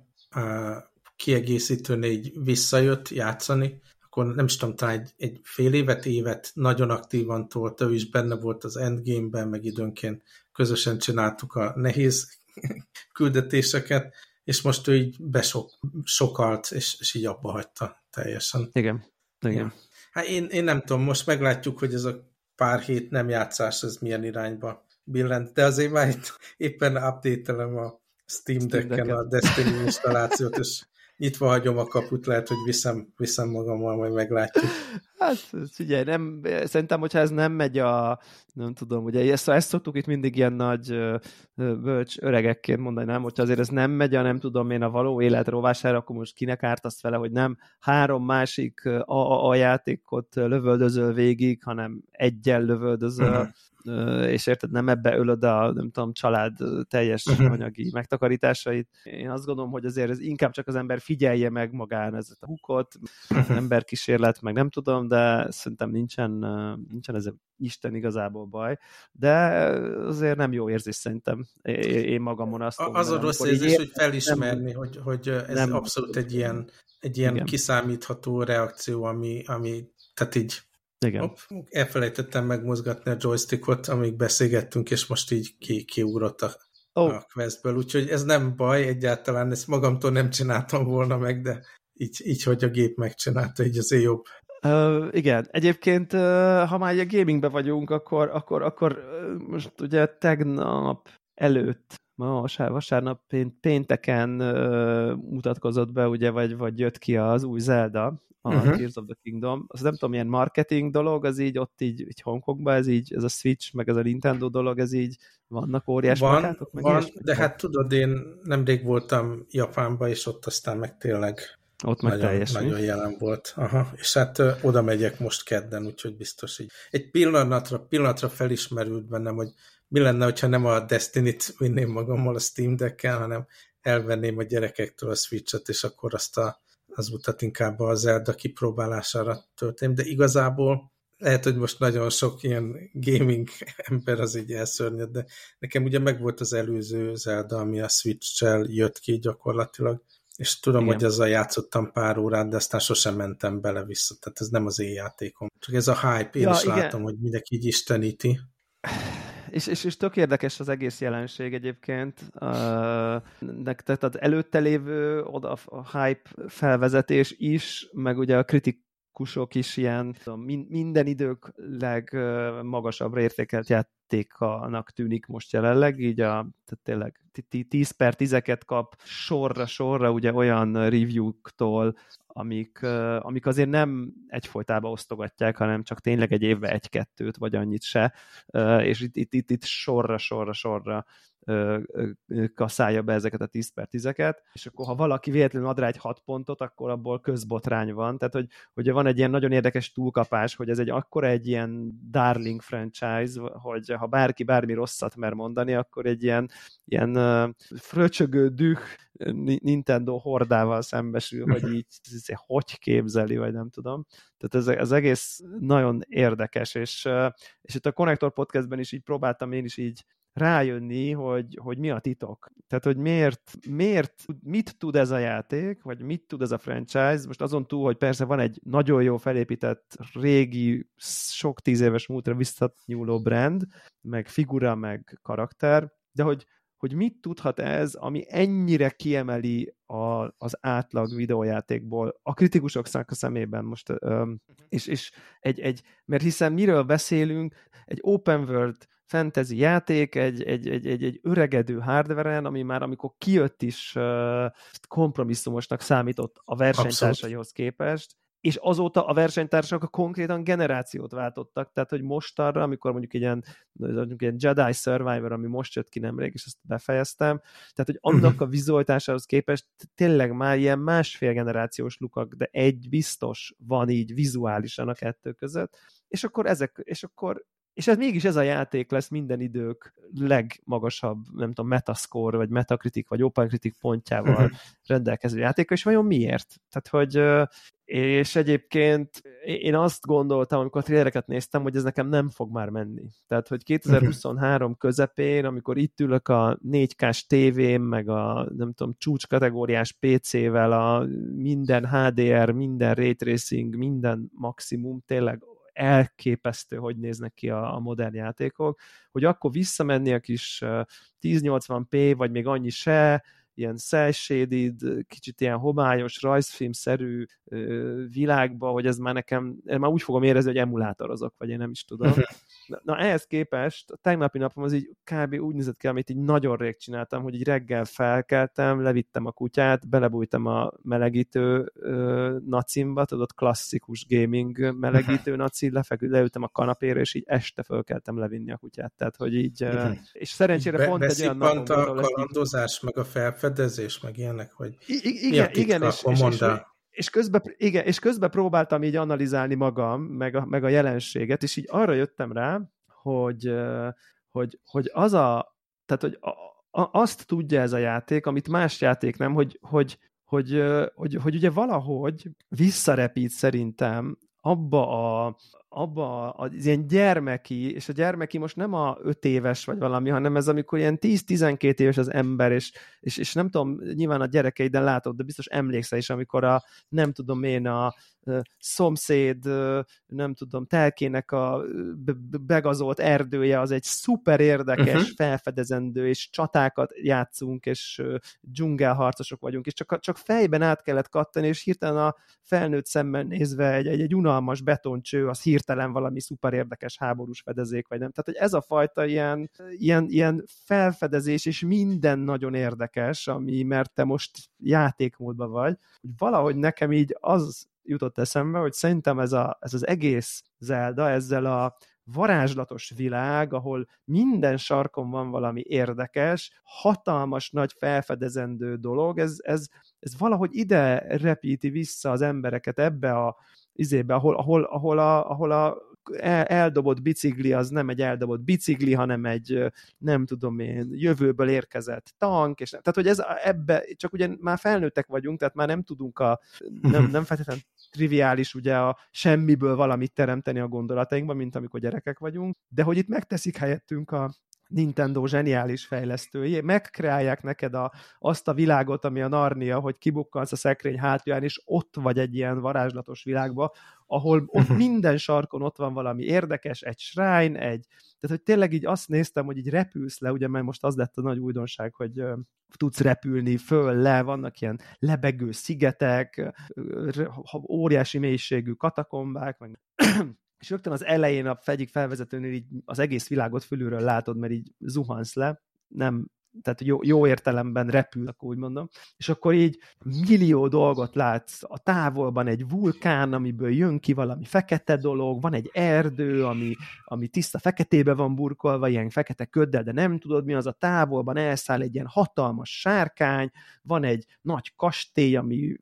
kiegészítőn így visszajött játszani, akkor nem is tudom, talán egy, egy fél évet, évet nagyon aktívan tolt, ő is benne volt az endgame-ben, meg időnként közösen csináltuk a nehéz küldetéseket, és most ő így besokalt, és, és így abba hagyta teljesen. Igen. Igen. Ja. Hát én, én nem tudom, most meglátjuk, hogy ez a pár hét nem játszás, ez milyen irányba billent, de azért már itt éppen update a Steam Deck-en. a Destiny installációt, és nyitva hagyom a kaput, lehet, hogy viszem, viszem magammal, majd meglátjuk. Hát figyelj, nem, szerintem, hogyha ez nem megy a, nem tudom, ugye ezt, ezt szoktuk itt mindig ilyen nagy bölcs öregekként mondani, nem? Hogyha azért ez nem megy a nem tudom én a való élet rovására, akkor most kinek ártasz vele, hogy nem három másik a, a játékot lövöldözöl végig, hanem egyel lövöldözöl, uh-huh és érted, nem ebbe ölöd a, nem tudom, család teljes uh-huh. anyagi megtakarításait. Én azt gondolom, hogy azért ez inkább csak az ember figyelje meg magán ezt a hukot, uh-huh. emberkísérlet, meg nem tudom, de szerintem nincsen, nincsen ez Isten igazából baj, de azért nem jó érzés szerintem. Én magamon azt mondom. Az a rossz érzés, ér... hogy felismerni, nem, hogy, hogy ez nem, abszolút egy ilyen, egy ilyen igen. kiszámítható reakció, ami, ami tehát így igen. Hopp, elfelejtettem megmozgatni a joystickot, amíg beszélgettünk, és most így ki, kiugrott a, oh. a questből, úgyhogy ez nem baj egyáltalán, ezt magamtól nem csináltam volna meg, de így, így hogy a gép megcsinálta, így azért jobb. Uh, igen, egyébként uh, ha már a gamingbe vagyunk, akkor, akkor, akkor uh, most ugye tegnap előtt, ma vasár, vasárnap pénteken uh, mutatkozott be, ugye, vagy, vagy jött ki az új Zelda, a uh-huh. Tears of the Kingdom. Az nem tudom, milyen marketing dolog, az így ott így, így Hongkongban, ez így, ez a Switch, meg ez a Nintendo dolog, ez így vannak óriás van, plakátok, meg van, de hát tudod, én nemrég voltam Japánban, és ott aztán meg tényleg ott meg nagyon, teljes, nagyon jelen volt. Aha. És hát ö, oda megyek most kedden, úgyhogy biztos így. Egy pillanatra, pillanatra felismerült bennem, hogy mi lenne, hogyha nem a Destiny-t vinném magammal a Steam Deck-kel, hanem elvenném a gyerekektől a Switch-et, és akkor azt a, az utat inkább a Zelda kipróbálására töltém. De igazából lehet, hogy most nagyon sok ilyen gaming ember az így elszörnyed, de nekem ugye megvolt az előző Zelda, ami a Switch-sel jött ki gyakorlatilag, és tudom, Igen. hogy azzal játszottam pár órát, de aztán sosem mentem bele vissza, tehát ez nem az én játékom. Csak ez a hype, én ja, is igen. látom, hogy mindenki így isteníti. És, és, és tök érdekes az egész jelenség egyébként. Uh, tehát az előtte lévő oda a hype felvezetés is, meg ugye a kritik kusok is ilyen minden idők legmagasabbra értékelt játékanak tűnik most jelenleg, így a, tehát tényleg 10 per 10-eket kap sorra-sorra ugye olyan review-któl, amik, amik azért nem egyfolytában osztogatják, hanem csak tényleg egy évbe egy-kettőt, vagy annyit se, és itt, itt, itt, itt sorra, sorra, sorra kaszálja be ezeket a 10 per 10-eket, és akkor ha valaki véletlenül ad rá egy 6 pontot, akkor abból közbotrány van. Tehát, hogy, hogy van egy ilyen nagyon érdekes túlkapás, hogy ez egy akkora egy ilyen darling franchise, hogy ha bárki bármi rosszat mer mondani, akkor egy ilyen, ilyen fröcsögő düh Nintendo hordával szembesül, hogy így hogy képzeli, vagy nem tudom. Tehát ez az egész nagyon érdekes, és, és itt a Connector Podcastben is így próbáltam én is így rájönni, hogy, hogy mi a titok. Tehát, hogy miért, miért, mit tud ez a játék, vagy mit tud ez a franchise, most azon túl, hogy persze van egy nagyon jó felépített, régi, sok tíz éves múltra visszatnyúló brand, meg figura, meg karakter, de hogy, hogy mit tudhat ez, ami ennyire kiemeli a, az átlag videójátékból a kritikusok szemében most, öm, és, és egy, egy, mert hiszen miről beszélünk, egy open world fantasy játék egy, egy, egy, egy, egy öregedő hardveren, ami már amikor kijött is kompromisszumosnak számított a versenytársaihoz képest, és azóta a versenytársak a konkrétan generációt váltottak, tehát hogy most arra, amikor mondjuk egy ilyen, mondjuk egy Jedi Survivor, ami most jött ki nemrég, és ezt befejeztem, tehát hogy annak a vizualitásához képest tényleg már ilyen másfél generációs lukak, de egy biztos van így vizuálisan a kettő között, és akkor ezek, és akkor és ez mégis ez a játék lesz minden idők legmagasabb, nem tudom, metascore, vagy metacritic, vagy opencritic pontjával uh-huh. rendelkező játék, és vajon miért? Tehát, hogy és egyébként én azt gondoltam, amikor a trélereket néztem, hogy ez nekem nem fog már menni. Tehát, hogy 2023 uh-huh. közepén, amikor itt ülök a 4K-s tévém, meg a nem tudom, csúcs kategóriás PC-vel, a minden HDR, minden ray tracing, minden maximum, tényleg elképesztő, hogy néznek ki a, a modern játékok, hogy akkor visszamenni a kis 1080p, vagy még annyi se, ilyen cel-shaded, kicsit ilyen homályos, rajzfilmszerű világba, hogy ez már nekem, már úgy fogom érezni, hogy emulátorozok, vagy én nem is tudom. Na, na ehhez képest a tegnapi napom az így kb. úgy nézett ki, amit így nagyon rég csináltam, hogy így reggel felkeltem, levittem a kutyát, belebújtam a melegítő ö, nacimba, tudod, klasszikus gaming melegítő naci, lefekü, leültem a kanapére, és így este fölkeltem levinni a kutyát. Tehát, hogy így, és szerencsére Be, pont egy olyan napom a kalandozás, meg a felfedezés, meg ilyenek, hogy I- igen, igen, és, és, és, és közben, igen, és közben próbáltam így analizálni magam, meg a, meg a jelenséget, és így arra jöttem rá, hogy, hogy, hogy az a, tehát hogy a, a, azt tudja ez a játék, amit más játék nem, hogy, hogy, hogy, hogy, hogy ugye valahogy visszarepít szerintem abba a, abba az ilyen gyermeki, és a gyermeki most nem a öt éves vagy valami, hanem ez amikor ilyen 10-12 éves az ember, és, és, és nem tudom, nyilván a gyerekeiden látod, de biztos emlékszel is, amikor a, nem tudom én, a szomszéd, nem tudom, telkének a begazolt erdője, az egy szuper érdekes, uh-huh. felfedezendő, és csatákat játszunk, és dzsungelharcosok vagyunk, és csak, csak fejben át kellett kattani, és hirtelen a felnőtt szemmel nézve egy, egy, egy unalmas betoncső, az hirtelen valami szuper érdekes háborús fedezék, vagy nem. Tehát, hogy ez a fajta ilyen, ilyen, ilyen felfedezés, és minden nagyon érdekes, ami, mert te most játékmódban vagy, hogy valahogy nekem így az jutott eszembe, hogy szerintem ez, a, ez az egész Zelda ezzel a varázslatos világ, ahol minden sarkon van valami érdekes, hatalmas, nagy felfedezendő dolog, ez, ez, ez valahogy ide repíti vissza az embereket ebbe a izébe, ahol, ahol, ahol, a, ahol a eldobott bicikli az nem egy eldobott bicikli, hanem egy, nem tudom én, jövőből érkezett tank, és tehát, hogy ez ebbe, csak ugye már felnőttek vagyunk, tehát már nem tudunk a, nem, nem feltétlenül triviális ugye a semmiből valamit teremteni a gondolatainkban, mint amikor gyerekek vagyunk, de hogy itt megteszik helyettünk a, Nintendo zseniális fejlesztői, megkreálják neked a, azt a világot, ami a Narnia, hogy kibukkansz a szekrény hátulján, és ott vagy egy ilyen varázslatos világba, ahol ott mhm. minden sarkon ott van valami érdekes, egy shrine, egy, tehát hogy tényleg így azt néztem, hogy így repülsz le, ugye mert most az lett a nagy újdonság, hogy uh, tudsz repülni föl, le, vannak ilyen lebegő szigetek, óriási mélységű katakombák, meg és rögtön az elején a egyik felvezetőnél így az egész világot fölülről látod, mert így zuhansz le, nem, tehát jó, jó értelemben repül, akkor úgy mondom, és akkor így millió dolgot látsz, a távolban egy vulkán, amiből jön ki valami fekete dolog, van egy erdő, ami, ami tiszta feketébe van burkolva, ilyen fekete köddel, de nem tudod mi az, a távolban elszáll egy ilyen hatalmas sárkány, van egy nagy kastély, ami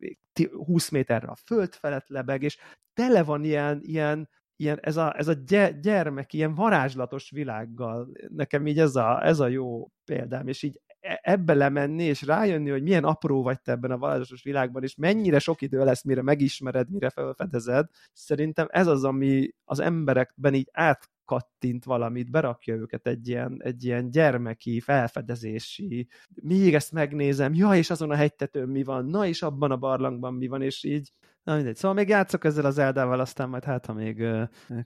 20 méterre a föld felett lebeg, és tele van ilyen, ilyen ilyen, ez a, ez a gyermek ilyen varázslatos világgal, nekem így ez a, ez a jó példám, és így e, ebbe lemenni, és rájönni, hogy milyen apró vagy te ebben a varázslatos világban, és mennyire sok idő lesz, mire megismered, mire felfedezed, szerintem ez az, ami az emberekben így át kattint valamit, berakja őket egy ilyen, egy ilyen gyermeki, felfedezési, még ezt megnézem, ja, és azon a hegytetőn mi van, na, és abban a barlangban mi van, és így Na mindegy. Szóval még játszok ezzel az Eldával, aztán majd hát, ha még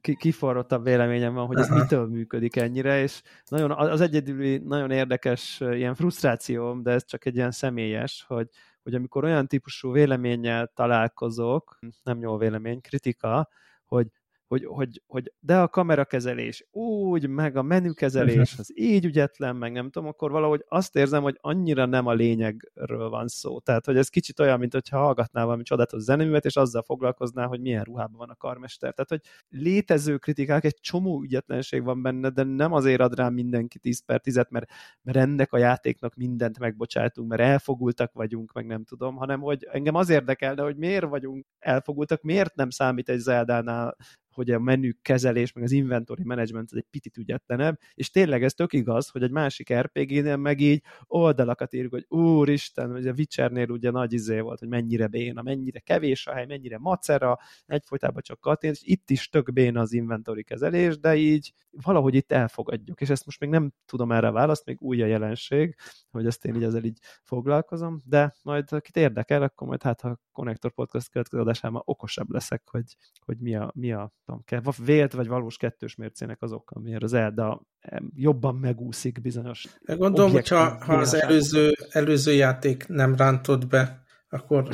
ki, kiforrottabb véleményem van, hogy ez Aha. mitől működik ennyire, és nagyon, az egyedüli nagyon érdekes ilyen frusztrációm, de ez csak egy ilyen személyes, hogy, hogy amikor olyan típusú véleménnyel találkozok, nem jó vélemény, kritika, hogy hogy, hogy, hogy de a kamerakezelés úgy, meg a menükezelés az így ügyetlen, meg nem tudom, akkor valahogy azt érzem, hogy annyira nem a lényegről van szó. Tehát, hogy ez kicsit olyan, mint hogyha hallgatnál valami csodálatos zeneművet, és azzal foglalkoznál, hogy milyen ruhában van a karmester. Tehát, hogy létező kritikák, egy csomó ügyetlenség van benne, de nem azért ad rá mindenki 10 per 10 mert, mert ennek a játéknak mindent megbocsátunk, mert elfogultak vagyunk, meg nem tudom, hanem hogy engem az érdekelne, hogy miért vagyunk elfogultak, miért nem számít egy Zeldánál hogy a menü kezelés, meg az inventory management az egy picit ügyetlenebb, és tényleg ez tök igaz, hogy egy másik RPG-nél meg így oldalakat írjuk, hogy úristen, hogy a Witchernél ugye nagy izé volt, hogy mennyire béna, mennyire kevés a hely, mennyire macera, egyfolytában csak katén, és itt is tök béna az inventory kezelés, de így valahogy itt elfogadjuk, és ezt most még nem tudom erre választ, még új a jelenség, hogy ezt én így ezzel így foglalkozom, de majd akit érdekel, akkor majd hát ha a Connector Podcast következő adásában okosabb leszek, hogy, hogy mi a, mi a tudom, vélt vagy valós kettős mércének az oka, miért az Elda jobban megúszik bizonyos De gondolom, hogyha ha az előző, előző játék nem rántott be, akkor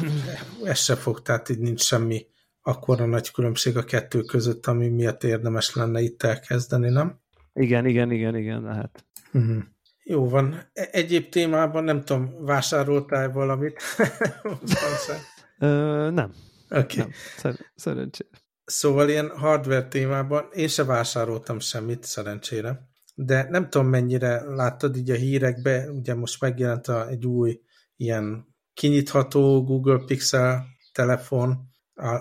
ez se fog, tehát így nincs semmi akkora nagy különbség a kettő között, ami miatt érdemes lenne itt elkezdeni, nem? Igen, igen, igen, igen, lehet. Uh-huh. Jó van. E- egyéb témában nem tudom, vásároltál valamit? Ö, nem. Oké. Okay. Szer- szerencsére. Szóval ilyen hardware témában én se vásároltam semmit, szerencsére. De nem tudom, mennyire láttad így a hírekbe, ugye most megjelent a, egy új ilyen kinyitható Google Pixel telefon,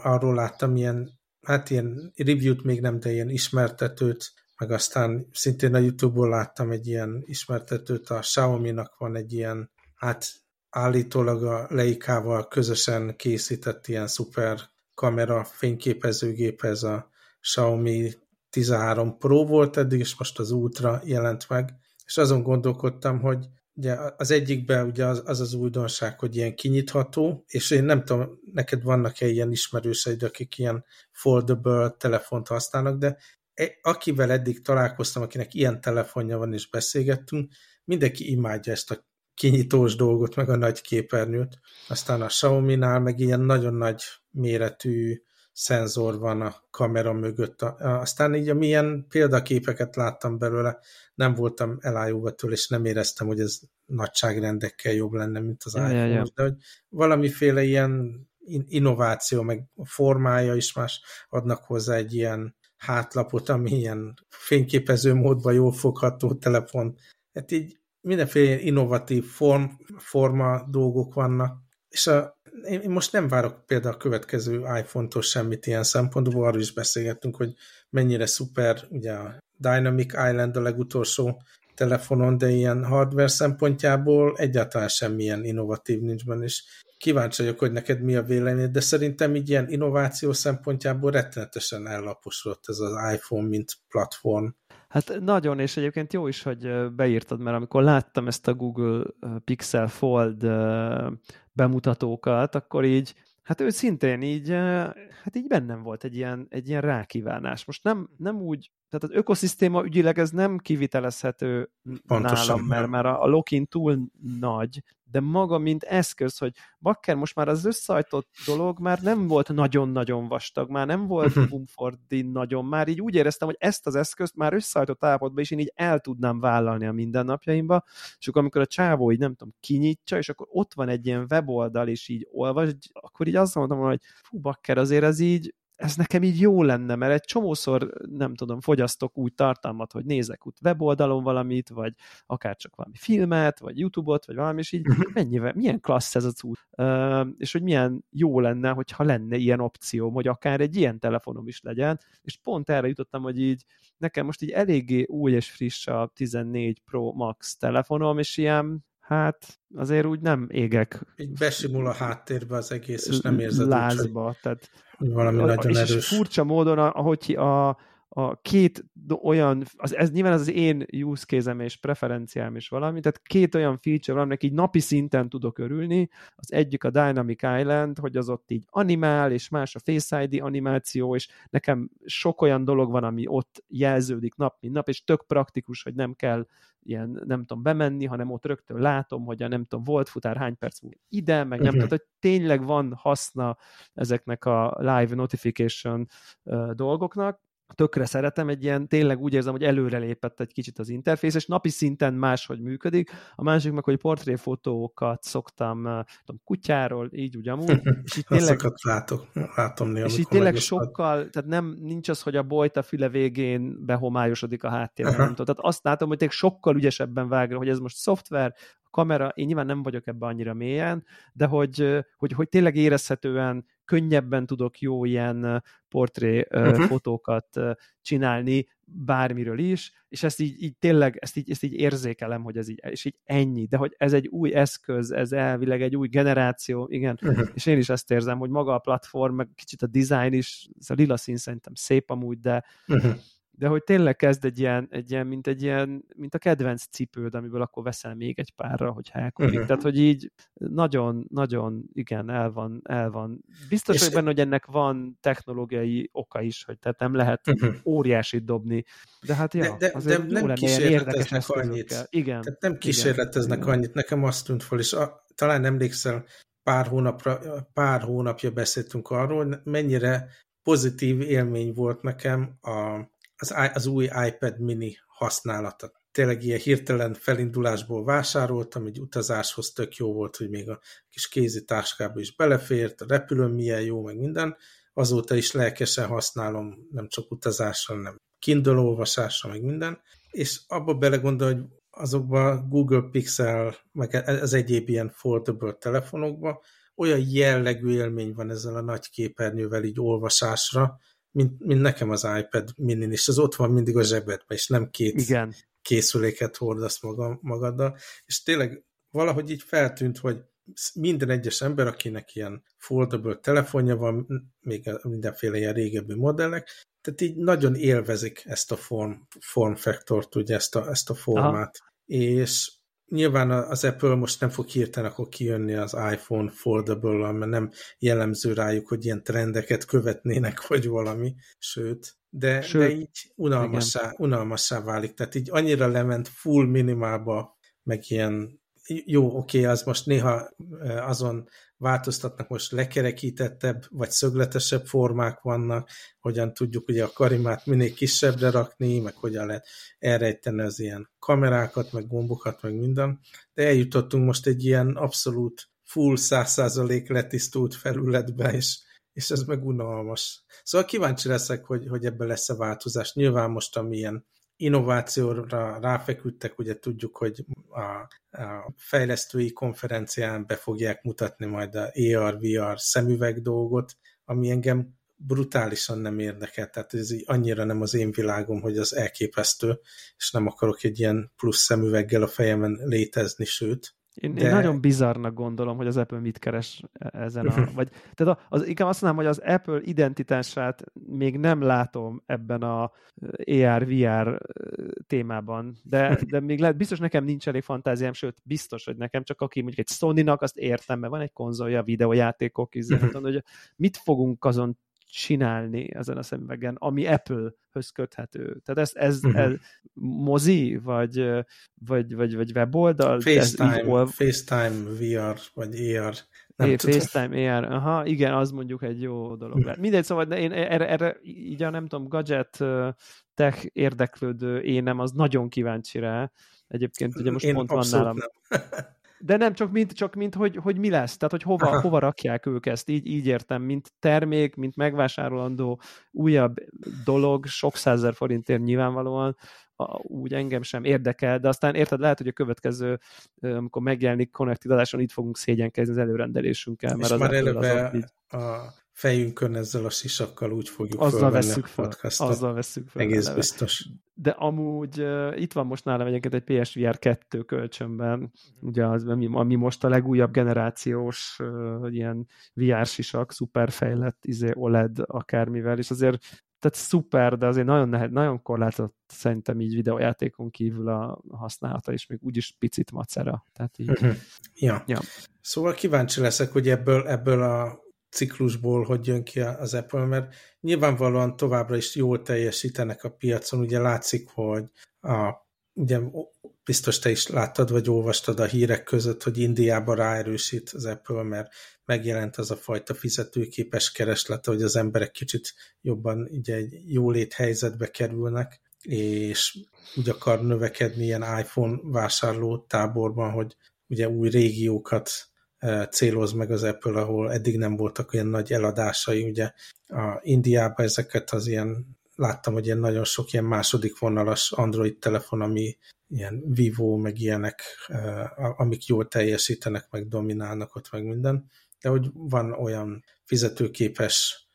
arról láttam ilyen, hát ilyen review-t még nem, de ilyen ismertetőt, meg aztán szintén a YouTube-ból láttam egy ilyen ismertetőt, a Xiaomi-nak van egy ilyen, hát állítólag a Leikával közösen készített ilyen szuper kamera fényképezőgép, ez a Xiaomi 13 Pro volt eddig, és most az Ultra jelent meg, és azon gondolkodtam, hogy ugye az egyikben ugye az, az az újdonság, hogy ilyen kinyitható, és én nem tudom, neked vannak-e ilyen ismerőseid, akik ilyen foldable telefont használnak, de e, akivel eddig találkoztam, akinek ilyen telefonja van és beszélgettünk, mindenki imádja ezt a kinyitós dolgot, meg a nagy képernyőt. Aztán a Xiaomi-nál meg ilyen nagyon nagy méretű szenzor van a kamera mögött. Aztán így amilyen példaképeket láttam belőle, nem voltam elájulva tőle, és nem éreztem, hogy ez nagyságrendekkel jobb lenne, mint az ja, iPhone. Ja, ja. De hogy valamiféle ilyen innováció, meg formája is más adnak hozzá egy ilyen hátlapot, ami ilyen fényképező módban jól fogható telefon. Hát így mindenféle innovatív form, forma dolgok vannak, és a, én most nem várok például a következő iPhone-tól semmit ilyen szempontból, arról is beszélgettünk, hogy mennyire szuper, ugye a Dynamic Island a legutolsó telefonon, de ilyen hardware szempontjából egyáltalán semmilyen innovatív nincs benne, és kíváncsi vagyok, hogy neked mi a véleményed, de szerintem így ilyen innováció szempontjából rettenetesen ellaposodott ez az iPhone, mint platform. Hát nagyon, és egyébként jó is, hogy beírtad, mert amikor láttam ezt a Google Pixel Fold bemutatókat, akkor így, hát őszintén így, hát így bennem volt egy ilyen, egy ilyen rákívánás. Most nem, nem úgy, tehát az ökoszisztéma ügyileg ez nem kivitelezhető Pontosan, nálam, mert már a, a lock túl nagy, de maga, mint eszköz, hogy bakker most már az összehajtott dolog már nem volt nagyon-nagyon vastag, már nem volt mhm. Bumfordi nagyon, már így úgy éreztem, hogy ezt az eszközt már összehajtott állapotban is én így el tudnám vállalni a mindennapjaimba, és akkor amikor a csávó így nem tudom, kinyitja, és akkor ott van egy ilyen weboldal, és így olvas, akkor így azt mondom, hogy fú, bakker, azért ez így ez nekem így jó lenne, mert egy csomószor, nem tudom, fogyasztok úgy tartalmat, hogy nézek úgy weboldalon valamit, vagy akár csak valami filmet, vagy YouTube-ot, vagy valami, és így mhm. mennyivel, milyen klassz ez a cucc, uh, és hogy milyen jó lenne, hogyha lenne ilyen opció, hogy akár egy ilyen telefonom is legyen, és pont erre jutottam, hogy így nekem most így eléggé új és friss a 14 Pro Max telefonom, és ilyen hát azért úgy nem égek. Így besimul a háttérbe az egész, és nem érzed lázba, úgy, hogy... tehát valami nagyon és erős. furcsa módon, ahogy a, a két olyan, az, ez nyilván az, az én use case és preferenciám is valami, tehát két olyan feature van, aminek így napi szinten tudok örülni, az egyik a Dynamic Island, hogy az ott így animál, és más a Face ID animáció, és nekem sok olyan dolog van, ami ott jelződik nap, mint nap, és tök praktikus, hogy nem kell ilyen, nem tudom, bemenni, hanem ott rögtön látom, hogy a nem tudom, volt futár hány perc múlva ide, meg nem, uh-huh. tehát hogy tényleg van haszna ezeknek a live notification uh, dolgoknak, tökre szeretem, egy ilyen, tényleg úgy érzem, hogy előrelépett egy kicsit az interfész, és napi szinten máshogy működik. A másik meg, hogy portréfotókat szoktam tudom, kutyáról, így úgy amúgy. És itt tényleg, látok, látom néha, És itt tényleg sokkal, tehát nem, nincs az, hogy a bolyt a füle végén behomályosodik a háttér. Nem tudom. Tehát azt látom, hogy tényleg sokkal ügyesebben vág, hogy ez most szoftver, kamera, én nyilván nem vagyok ebben annyira mélyen, de hogy, hogy, hogy tényleg érezhetően könnyebben tudok jó ilyen portré uh-huh. fotókat csinálni bármiről is, és ezt így, így tényleg, ezt így, ezt így érzékelem, hogy ez így, és így ennyi, de hogy ez egy új eszköz, ez elvileg egy új generáció, igen, uh-huh. és én is ezt érzem, hogy maga a platform, meg kicsit a design is, ez a lila szín szerintem szép amúgy, de, uh-huh de hogy tényleg kezd egy ilyen, egy ilyen, mint egy ilyen, mint a kedvenc cipőd, amiből akkor veszel még egy párra, hogy elkodik. Uh-huh. Tehát, hogy így nagyon, nagyon, igen, el van, el van. Biztos vagyok benne, hogy ennek van technológiai oka is, hogy tehát nem lehet uh-huh. óriásit dobni. De hát ja, de, de, azért de nem kísérleteznek annyit. Igen. Tehát nem kísérleteznek igen. annyit. Nekem azt tűnt fel, és a, talán emlékszel, pár, hónapra, pár hónapja beszéltünk arról, mennyire pozitív élmény volt nekem a az, az új iPad mini használata. Tényleg ilyen hirtelen felindulásból vásároltam, egy utazáshoz tök jó volt, hogy még a kis kézi táskába is belefért, a repülőn milyen jó, meg minden. Azóta is lelkesen használom, nem csak utazásra, hanem Kindle olvasásra, meg minden. És abba belegondol, hogy azokban Google Pixel, meg az egyéb ilyen foldable telefonokban olyan jellegű élmény van ezzel a nagy képernyővel így olvasásra, mint, mint nekem az iPad mini és az ott van mindig a zsebedben, és nem két Igen. készüléket hordasz maga, magaddal, és tényleg valahogy így feltűnt, hogy minden egyes ember, akinek ilyen foldable telefonja van, még mindenféle ilyen régebbi modellek, tehát így nagyon élvezik ezt a form, form factort, ugye ezt a, ezt a formát. Aha. És nyilván az Apple most nem fog hirtelen akkor kijönni az iPhone foldable mert nem jellemző rájuk, hogy ilyen trendeket követnének, vagy valami, sőt, de, sőt, de így unalmassá, unalmassá válik, tehát így annyira lement full minimálba, meg ilyen jó, oké, okay, az most néha azon változtatnak, most lekerekítettebb, vagy szögletesebb formák vannak, hogyan tudjuk ugye a karimát minél kisebbre rakni, meg hogyan lehet elrejteni az ilyen kamerákat, meg gombokat, meg minden, de eljutottunk most egy ilyen abszolút full 100% letisztult felületbe, és, és ez meg unalmas. Szóval kíváncsi leszek, hogy, hogy ebben lesz a változás. Nyilván most, amilyen innovációra ráfeküdtek, ugye tudjuk, hogy a, a fejlesztői konferencián be fogják mutatni majd a AR-VR szemüveg dolgot, ami engem brutálisan nem érdekel, tehát ez így annyira nem az én világom, hogy az elképesztő, és nem akarok egy ilyen plusz szemüveggel a fejemen létezni, sőt, én, de... én nagyon bizarnak gondolom, hogy az Apple mit keres e- ezen a... Vagy, tehát az, inkább azt mondom, hogy az Apple identitását még nem látom ebben a AR-VR témában, de, de még lehet, biztos nekem nincs elég fantáziám, sőt, biztos, hogy nekem csak aki mondjuk egy Sony-nak, azt értem, mert van egy konzolja, videójátékok, izé, hogy mit fogunk azon csinálni ezen a szemüvegen, ami Apple-höz köthető. Tehát ez, ez, uh-huh. ez mozi, vagy, vagy, vagy, vagy weboldal? FaceTime, hol... FaceTime VR, vagy AR. Nem é, FaceTime AR, aha, igen, az mondjuk egy jó dolog lehet. Mindegy, szóval de én erre, erre így a nem tudom, gadget tech érdeklődő énem az nagyon kíváncsi rá. Egyébként ugye most én pont van nálam. De nem csak mint, csak mint hogy, hogy mi lesz, tehát hogy hova, hova rakják ők ezt, így, így értem, mint termék, mint megvásárolandó újabb dolog, sok százer forintért nyilvánvalóan, úgy engem sem érdekel, de aztán érted, lehet, hogy a következő, amikor megjelenik Connected adáson, itt fogunk szégyenkezni az előrendelésünkkel. Mert És az már eleve az így... a fejünkön ezzel a sisakkal úgy fogjuk azzal vesszük fel, Azzal vesszük fel. Egész eleve. biztos. De amúgy uh, itt van most nálam egyébként egy PSVR 2 kölcsönben, ugye az, ami, ami most a legújabb generációs uh, ilyen VR sisak, szuperfejlett izé OLED akármivel, és azért tehát szuper, de azért nagyon, nehet, nagyon korlátozott szerintem így videójátékon kívül a használata, és még úgyis picit macera. Tehát így, uh-huh. ja. ja. Szóval kíváncsi leszek, hogy ebből, ebből a ciklusból hogy jön ki az Apple, mert nyilvánvalóan továbbra is jól teljesítenek a piacon, ugye látszik, hogy a, ugye biztos te is láttad, vagy olvastad a hírek között, hogy Indiában ráerősít az Apple, mert megjelent az a fajta fizetőképes kereslet, hogy az emberek kicsit jobban ugye egy jólét helyzetbe kerülnek, és úgy akar növekedni ilyen iPhone vásárló táborban, hogy ugye új régiókat céloz meg az Apple, ahol eddig nem voltak olyan nagy eladásai, ugye a Indiában ezeket az ilyen, láttam, hogy ilyen nagyon sok ilyen második vonalas Android telefon, ami ilyen Vivo, meg ilyenek, amik jól teljesítenek, meg dominálnak ott, meg minden, de hogy van olyan fizetőképes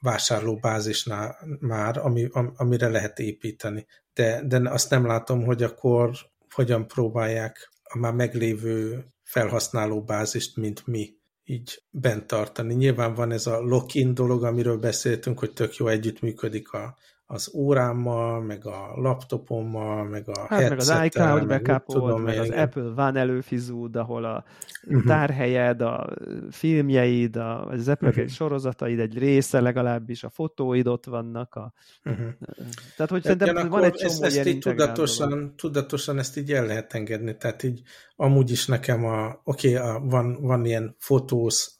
vásárlóbázisnál már, ami, amire lehet építeni. De, de azt nem látom, hogy akkor hogyan próbálják a már meglévő felhasználó bázist, mint mi így bent tartani. Nyilván van ez a lock-in dolog, amiről beszéltünk, hogy tök jó együttműködik a, az órámmal, meg a laptopommal, meg a hát meg az iCloud backupod, meg az Apple Van előfizúd, ahol a uh-huh. tárhelyed, a filmjeid, a, az Apple uh-huh. sorozataid egy része legalábbis, a fotóid ott vannak. A, uh-huh. Tehát, hogy szerintem van egy csomó ezt, ezt így tudatosan, tudatosan ezt így el lehet engedni, tehát így amúgy is nekem a, oké, okay, van, van ilyen fotós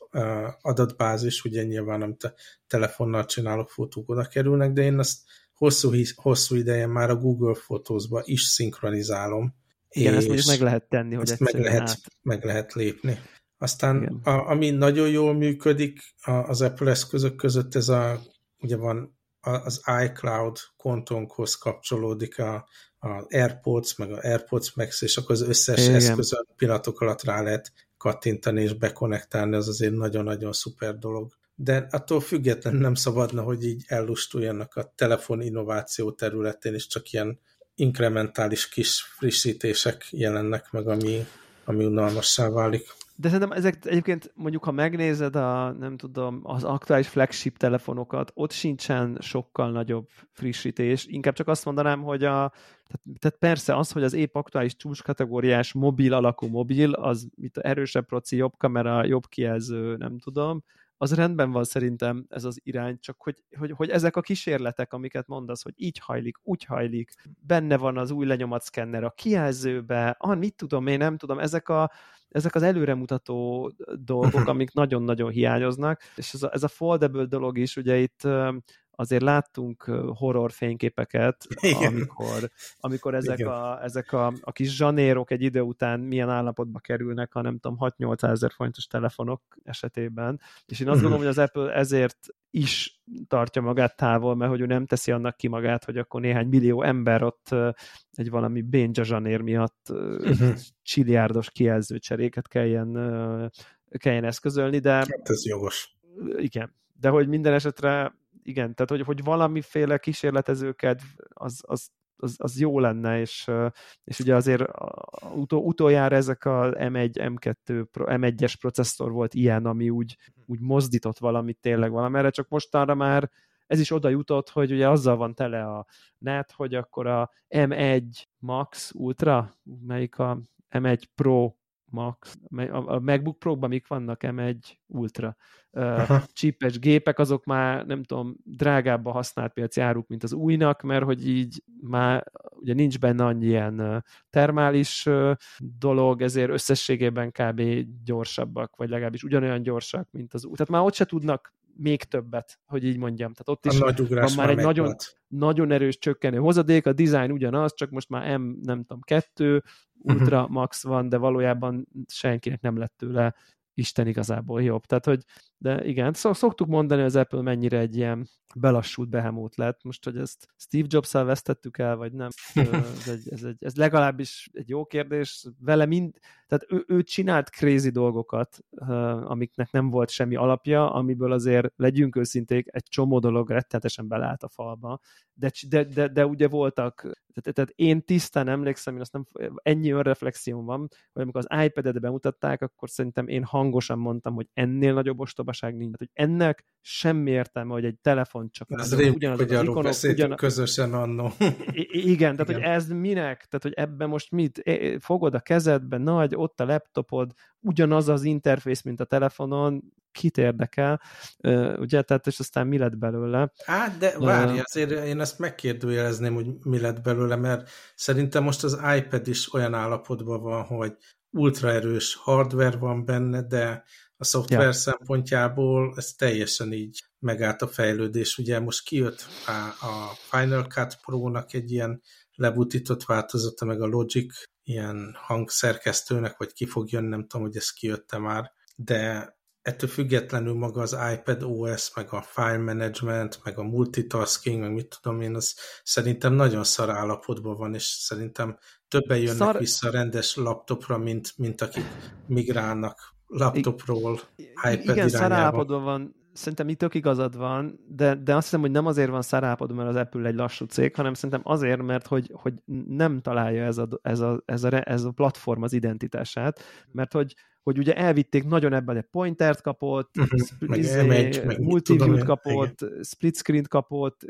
adatbázis, ugye nyilván, amit a telefonnal csinálok, fotók oda kerülnek, de én azt hosszú, hosszú ideje már a Google Photos-ba is szinkronizálom. Igen, ezt mondjuk meg lehet tenni, hogy ezt meg lehet, át. meg lehet lépni. Aztán a, ami nagyon jól működik az Apple eszközök között, ez a, ugye van az iCloud kontónkhoz kapcsolódik a, a AirPods, meg a AirPods Max, és akkor az összes Igen. eszközön pillanatok alatt rá lehet kattintani és bekonektálni, az azért nagyon-nagyon szuper dolog de attól független nem szabadna, hogy így ellustuljanak a telefon innováció területén, és csak ilyen inkrementális kis frissítések jelennek meg, ami, ami unalmassá válik. De szerintem ezek egyébként mondjuk, ha megnézed a, nem tudom, az aktuális flagship telefonokat, ott sincsen sokkal nagyobb frissítés. Inkább csak azt mondanám, hogy a, tehát, tehát persze az, hogy az épp aktuális csúcskategóriás mobil alakú mobil, az mit erősebb proci, jobb kamera, jobb kijelző, nem tudom, az rendben van szerintem ez az irány, csak hogy, hogy, hogy ezek a kísérletek, amiket mondasz, hogy így hajlik, úgy hajlik, benne van az új lenyomatszkenner a kijelzőbe, ah, mit tudom, én nem tudom, ezek, a, ezek az előremutató dolgok, amik nagyon-nagyon hiányoznak, és ez a, ez a foldable dolog is, ugye itt azért láttunk horror fényképeket, amikor, amikor ezek, a, ezek a, a kis zsanérok egy idő után milyen állapotba kerülnek, ha nem tudom, 6-8 ezer fontos telefonok esetében. És én azt gondolom, hogy az Apple ezért is tartja magát távol, mert hogy ő nem teszi annak ki magát, hogy akkor néhány millió ember ott egy valami bénja zsanér miatt uh-huh. csiliárdos kijelzőcseréket kelljen, kelljen eszközölni, de... Hát ez jogos. Igen, de hogy minden esetre igen, tehát hogy, hogy valamiféle kísérletezőket az, az, az, az jó lenne, és, és ugye azért utol, utoljára ezek a M1, M2, M1-es processzor volt ilyen, ami úgy, úgy mozdított valamit tényleg valamerre, csak mostanra már ez is oda jutott, hogy ugye azzal van tele a net, hogy akkor a M1 Max Ultra, melyik a M1 Pro Max, a MacBook Pro-ban mik vannak, M1 Ultra. Uh, csípes gépek, azok már nem tudom, drágább a használt piaci áruk, mint az újnak, mert hogy így már ugye nincs benne annyi ilyen termális dolog, ezért összességében kb. gyorsabbak, vagy legalábbis ugyanolyan gyorsak, mint az új. Tehát már ott se tudnak még többet, hogy így mondjam. Tehát ott is nagy van már egy nagyon, nagyon erős csökkenő hozadék, a design ugyanaz, csak most már M, nem tudom, kettő, Ultra uh-huh. Max van, de valójában senkinek nem lett tőle Isten igazából jobb. Tehát, hogy de igen, szoktuk mondani, hogy az Apple mennyire egy ilyen belassult behemót lett. Most, hogy ezt Steve Jobs-szal vesztettük el, vagy nem, ez, egy, ez, egy, ez legalábbis egy jó kérdés. Vele mind, tehát ő, ő csinált crazy dolgokat, amiknek nem volt semmi alapja, amiből azért legyünk őszinték, egy csomó dolog rettenetesen belállt a falba, de, de, de, de ugye voltak, tehát, tehát én tisztán emlékszem, én azt nem, ennyi önreflexióm van, hogy amikor az iPad-et bemutatták, akkor szerintem én hangosan mondtam, hogy ennél nagyobb ostobaság nincs. Tehát, hogy ennek semmi értelme, hogy egy telefon csak ez rég, ugyanaz hogy az ikonok, ugyan... közösen annó. Igen, tehát Igen. hogy ez minek? Tehát, hogy ebben most mit? Fogod a kezedbe, nagy, ott a laptopod, ugyanaz az interfész, mint a telefonon, kit érdekel, ugye, tehát és aztán mi lett belőle. Hát, de várj, azért én ezt megkérdőjelezném, hogy mi lett belőle, mert szerintem most az iPad is olyan állapotban van, hogy ultraerős hardware van benne, de a szoftver ja. szempontjából ez teljesen így megállt a fejlődés. Ugye most kijött a, a Final Cut Pro-nak egy ilyen lebutított változata, meg a Logic ilyen hangszerkesztőnek, vagy ki fog jönni, nem tudom, hogy ez kijötte már, de ettől függetlenül maga az iPad OS, meg a file management, meg a multitasking, meg mit tudom én, az szerintem nagyon szar állapotban van, és szerintem többen jönnek szar... vissza a rendes laptopra, mint, mint akik migrálnak laptopról iPad Igen, szarállapotban van, szerintem itt tök igazad van, de, de azt hiszem, hogy nem azért van szarállapotban, mert az Apple egy lassú cég, hanem szerintem azért, mert hogy, hogy nem találja ez a, ez, a, ez, a, ez a platform az identitását, mert hogy hogy ugye elvitték nagyon ebben, egy pointert kapott, uh-huh. izé, multiview-t kapott, igen. split screen kapott,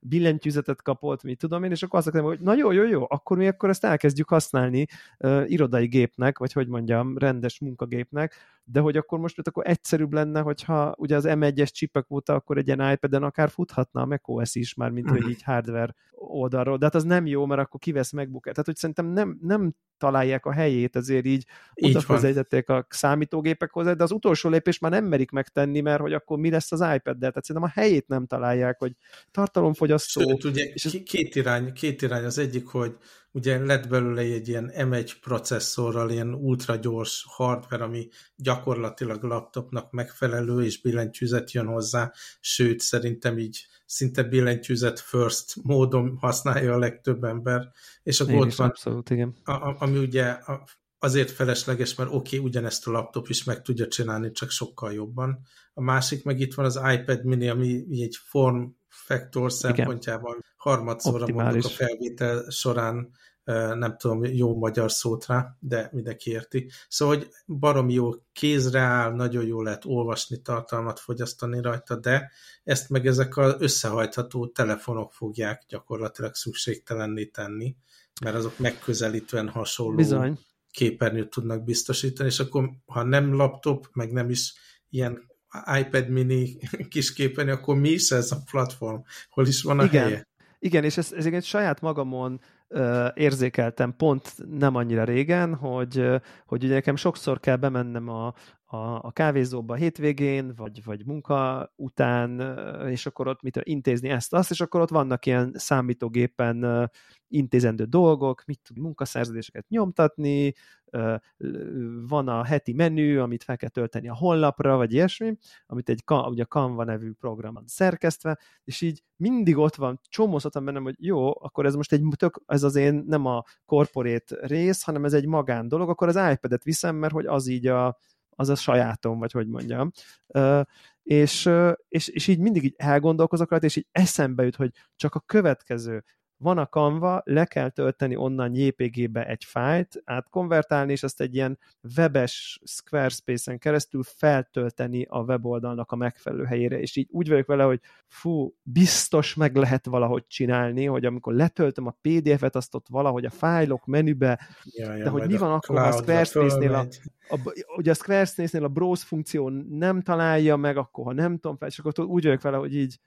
billentyűzetet kapott, mit tudom én, és akkor azt mondom, hogy na jó, jó, jó, akkor mi akkor ezt elkezdjük használni uh, irodai gépnek, vagy hogy mondjam, rendes munkagépnek, de hogy akkor most akkor egyszerűbb lenne, hogyha ugye az M1-es csipek óta akkor egy ilyen iPad-en akár futhatna a macOS is már, mint uh-huh. hogy így hardware oldalról, de hát az nem jó, mert akkor kivesz macbook Tehát, hogy szerintem nem, nem találják a helyét, ezért így, így oda közelítették a számítógépek hozzá, de az utolsó lépés már nem merik megtenni, mert hogy akkor mi lesz az iPad-del, tehát szerintem a helyét nem találják, hogy tartalomfogyasztó. Sőt, ugye és ez... két, irány, két irány, az egyik, hogy ugye lett belőle egy ilyen M1 processzorral, ilyen ultra gyors hardware, ami gyakorlatilag laptopnak megfelelő, és billentyűzet jön hozzá, sőt, szerintem így szinte billentyűzet first módon használja a legtöbb ember, és akkor ott van, abszolút, igen. A, ami ugye azért felesleges, mert oké, okay, ugyanezt a laptop is meg tudja csinálni, csak sokkal jobban. A másik meg itt van az iPad mini, ami egy form factor szempontjában harmadszorra mondjuk a felvétel során nem tudom jó magyar szót rá, de mindenki érti. Szóval, hogy barom jó kézre áll, nagyon jó lehet olvasni, tartalmat fogyasztani rajta, de ezt meg ezek az összehajtható telefonok fogják gyakorlatilag szükségtelenné tenni, mert azok megközelítően hasonló Bizony. képernyőt tudnak biztosítani, és akkor ha nem laptop, meg nem is ilyen iPad mini kis képernyő, akkor mi is ez a platform? Hol is van a Igen. helye? Igen, és ezt, ezt saját magamon érzékeltem pont nem annyira régen, hogy, hogy ugye nekem sokszor kell bemennem a, a, a kávézóba a hétvégén, vagy, vagy munka után, és akkor ott mit intézni ezt, azt, és akkor ott vannak ilyen számítógépen intézendő dolgok, mit tud munkaszerződéseket nyomtatni, van a heti menü, amit fel kell tölteni a honlapra, vagy ilyesmi, amit egy ugye Canva nevű programon szerkesztve, és így mindig ott van, csomózhatom bennem, hogy jó, akkor ez most egy tök, ez az én nem a corporate rész, hanem ez egy magán dolog, akkor az iPad-et viszem, mert hogy az így a, az a sajátom, vagy hogy mondjam. És, és, és így mindig így elgondolkozok rajta, és így eszembe jut, hogy csak a következő van a Canva, le kell tölteni onnan JPG-be egy fájlt, átkonvertálni, és azt egy ilyen webes Squarespace-en keresztül feltölteni a weboldalnak a megfelelő helyére, és így úgy vagyok vele, hogy fú, biztos meg lehet valahogy csinálni, hogy amikor letöltöm a PDF-et, azt ott valahogy a fájlok menübe, ja, ja, de hogy mi van akkor, ha a Squarespace-nél a, a, ugye a Squarespace-nél a browse funkció nem találja meg, akkor ha nem tudom fel, és akkor úgy vagyok vele, hogy így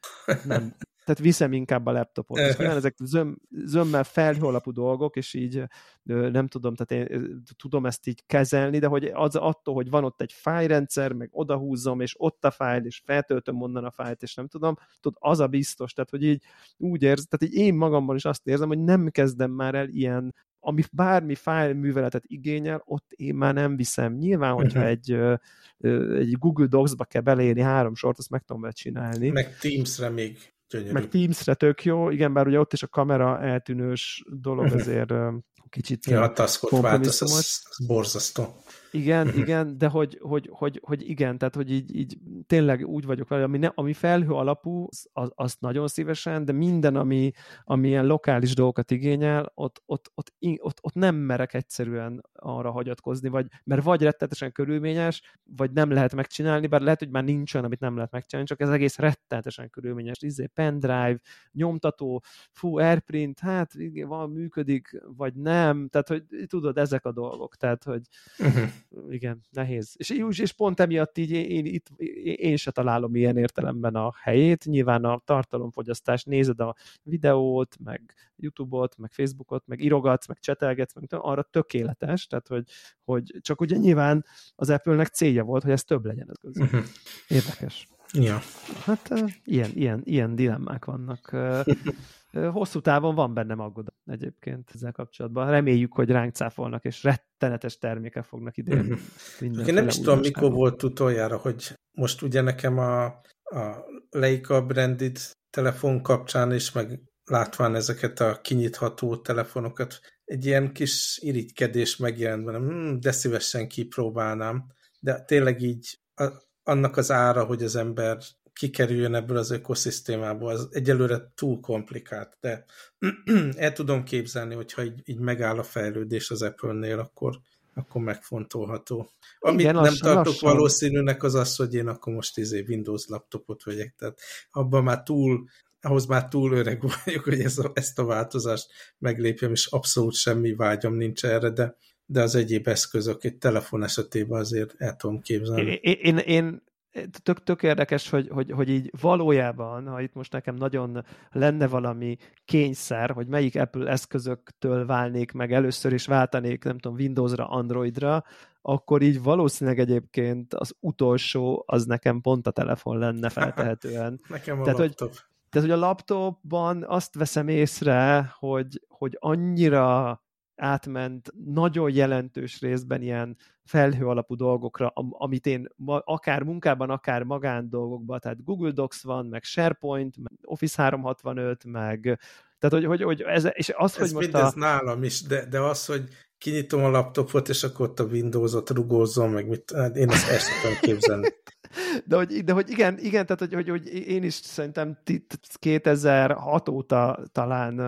nem, tehát viszem inkább a laptopot. És nyilván ezek zöm, zömmel felhő alapú dolgok, és így nem tudom, tehát én tudom ezt így kezelni, de hogy az attól, hogy van ott egy fájrendszer, meg odahúzom, és ott a fájl, és feltöltöm onnan a fájlt, és nem tudom, tudod, az a biztos, tehát hogy így úgy érz, tehát így én magamban is azt érzem, hogy nem kezdem már el ilyen ami bármi fájl műveletet igényel, ott én már nem viszem. Nyilván, hogyha uh-huh. egy, egy Google Docs-ba kell beleírni három sort, azt meg tudom csinálni. Meg Teams-re még Gyönyörű. Meg Teams-re tök jó, igen, bár ugye ott is a kamera eltűnős dolog, azért kicsit ja, a taskot változ, az borzasztó. Igen, igen, de hogy, hogy, hogy, hogy igen, tehát hogy így, így tényleg úgy vagyok vele, ami, ne, ami felhő alapú, az, az nagyon szívesen, de minden, ami, ami ilyen lokális dolgokat igényel, ott, ott, ott, ott, ott nem merek egyszerűen arra hagyatkozni, vagy, mert vagy rettetesen körülményes, vagy nem lehet megcsinálni, bár lehet, hogy már nincs olyan, amit nem lehet megcsinálni, csak ez egész rettetesen körülményes. Izé, pendrive, nyomtató, fú, airprint, hát igen, van, működik, vagy nem, tehát hogy tudod, ezek a dolgok, tehát hogy uh-huh igen, nehéz. És, és pont emiatt így én, én, itt, én se találom ilyen értelemben a helyét. Nyilván a tartalomfogyasztás, nézed a videót, meg YouTube-ot, meg Facebookot, meg írogatsz, meg csetelgetsz, meg arra tökéletes, tehát hogy, hogy csak ugye nyilván az Apple-nek célja volt, hogy ez több legyen ez közül. Uh-huh. Érdekes. Ja. Hát ilyen, ilyen, ilyen dilemmák vannak. Hosszú távon van bennem aggodalom egyébként ezzel kapcsolatban. Reméljük, hogy ránk cáfolnak, és rettenetes termékek fognak idén. Mm-hmm. Én nem is tudom, mikor volt utoljára, hogy most ugye nekem a, a Leica branded telefon kapcsán is, meg látván ezeket a kinyitható telefonokat, egy ilyen kis irigykedés megjelent bennem, hmm, de szívesen kipróbálnám. De tényleg így a, annak az ára, hogy az ember kikerüljön ebből az ökoszisztémából, az egyelőre túl komplikált, de el tudom képzelni, hogyha így, így megáll a fejlődés az Apple-nél, akkor, akkor megfontolható. Amit Igen, nem lassan, tartok lassan. valószínűnek az az, hogy én akkor most izé Windows laptopot vegyek, tehát abban már túl, ahhoz már túl öreg vagyok, hogy ez a, ezt a változást meglépjem, és abszolút semmi vágyam nincs erre, de de az egyéb eszközök egy telefon esetében azért el tudom képzelni. Én, én, én tök, tök érdekes, hogy, hogy, hogy így valójában, ha itt most nekem nagyon lenne valami kényszer, hogy melyik Apple eszközöktől válnék meg először, is váltanék, nem tudom, Windowsra, Androidra, akkor így valószínűleg egyébként az utolsó az nekem pont a telefon lenne feltehetően. nekem a tehát, laptop. Hogy, tehát, hogy a laptopban azt veszem észre, hogy, hogy annyira átment nagyon jelentős részben ilyen felhő alapú dolgokra, amit én akár munkában, akár magán dolgokban, tehát Google Docs van, meg SharePoint, meg Office 365, meg tehát, hogy, hogy, hogy ez, és az, ez hogy most a... nálam is, de, de az, hogy kinyitom a laptopot, és akkor ott a Windows-ot rugózom, meg mit, hát én ezt ezt tudom képzelni. de, hogy, de hogy igen, igen, tehát hogy, hogy, hogy én is szerintem 2006 óta talán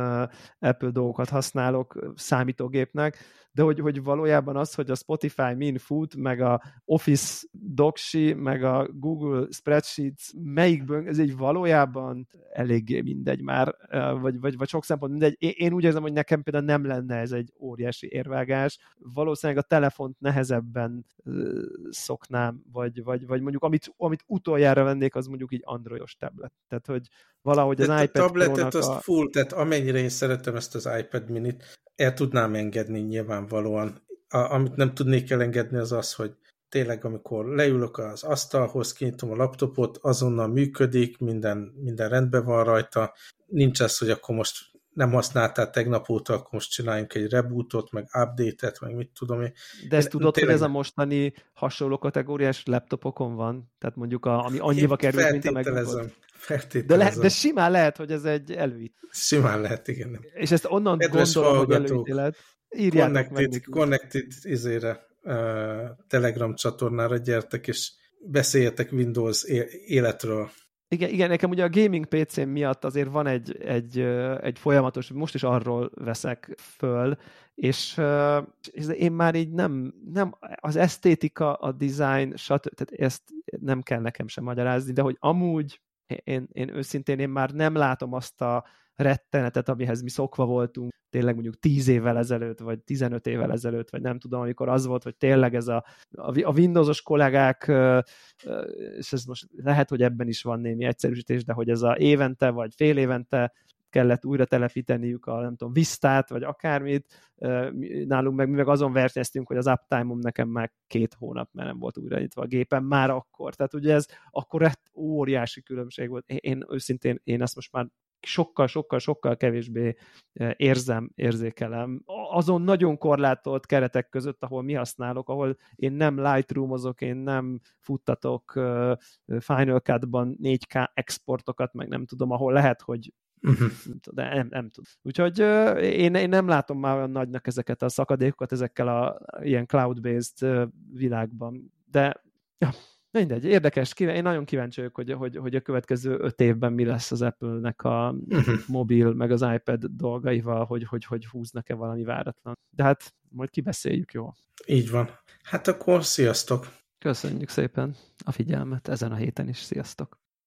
Apple dolgokat használok számítógépnek, de hogy, hogy valójában az, hogy a Spotify Min Food, meg a Office Docsi, meg a Google Spreadsheets melyikből, ez egy valójában eléggé mindegy már, vagy, vagy, vagy sok szempont mindegy. Én, én úgy érzem, hogy nekem például nem lenne ez egy óriási érvágás. Valószínűleg a telefont nehezebben szoknám, vagy, vagy, vagy mondjuk amit, amit utoljára vennék, az mondjuk így androidos tablet. Tehát, hogy valahogy az de iPad a tabletet azt a... full, tehát amennyire én szeretem ezt az iPad minit, el tudnám engedni nyilvánvalóan. A, amit nem tudnék elengedni az az, hogy tényleg amikor leülök az asztalhoz, kinyitom a laptopot, azonnal működik, minden, minden rendben van rajta, nincs ez, hogy akkor most nem használtál tegnap óta, akkor most csináljunk egy rebootot, meg update-et, meg mit tudom én. De ezt tudod, tényleg... hogy ez a mostani hasonló kategóriás laptopokon van? Tehát mondjuk, a, ami annyiba kerül, mint a megbukott. De, le, de simán lehet, hogy ez egy előít. Simán lehet, igen. És ezt onnan Kedves gondolom, hogy előítélet. Írjátok connected, meg connected izére, uh, Telegram csatornára gyertek, és beszéljetek Windows életről. Igen, igen, nekem ugye a gaming pc miatt azért van egy, egy, egy folyamatos, most is arról veszek föl, és, és én már így nem, nem, az esztétika, a design, stb. tehát ezt nem kell nekem sem magyarázni, de hogy amúgy én, én őszintén én már nem látom azt a rettenetet, amihez mi szokva voltunk, tényleg mondjuk 10 évvel ezelőtt, vagy 15 évvel ezelőtt, vagy nem tudom, amikor az volt, hogy tényleg ez a, a Windowsos kollégák, és ez most lehet, hogy ebben is van némi egyszerűsítés, de hogy ez a évente, vagy fél évente kellett újra telepíteniük a, nem tudom, Vistát, vagy akármit. Nálunk meg mi meg azon versenyeztünk, hogy az uptime-om nekem már két hónap, mert nem volt újraítva a gépen, már akkor. Tehát ugye ez akkor óriási különbség volt. Én őszintén, én ezt most már sokkal, sokkal, sokkal kevésbé érzem, érzékelem. Azon nagyon korlátolt keretek között, ahol mi használok, ahol én nem Lightroom-ozok, én nem futtatok Final Cut-ban 4K exportokat, meg nem tudom, ahol lehet, hogy Uh-huh. De nem, nem tudom. Úgyhogy én, én nem látom már olyan nagynak ezeket a szakadékokat ezekkel a ilyen cloud-based világban. De ja, mindegy, érdekes. Én nagyon kíváncsi vagyok, hogy, hogy, hogy a következő öt évben mi lesz az Apple-nek a uh-huh. mobil, meg az iPad dolgaival, hogy, hogy, hogy húznak-e valami váratlan. De hát majd kibeszéljük, jó? Így van. Hát akkor sziasztok! Köszönjük szépen a figyelmet ezen a héten is. Sziasztok!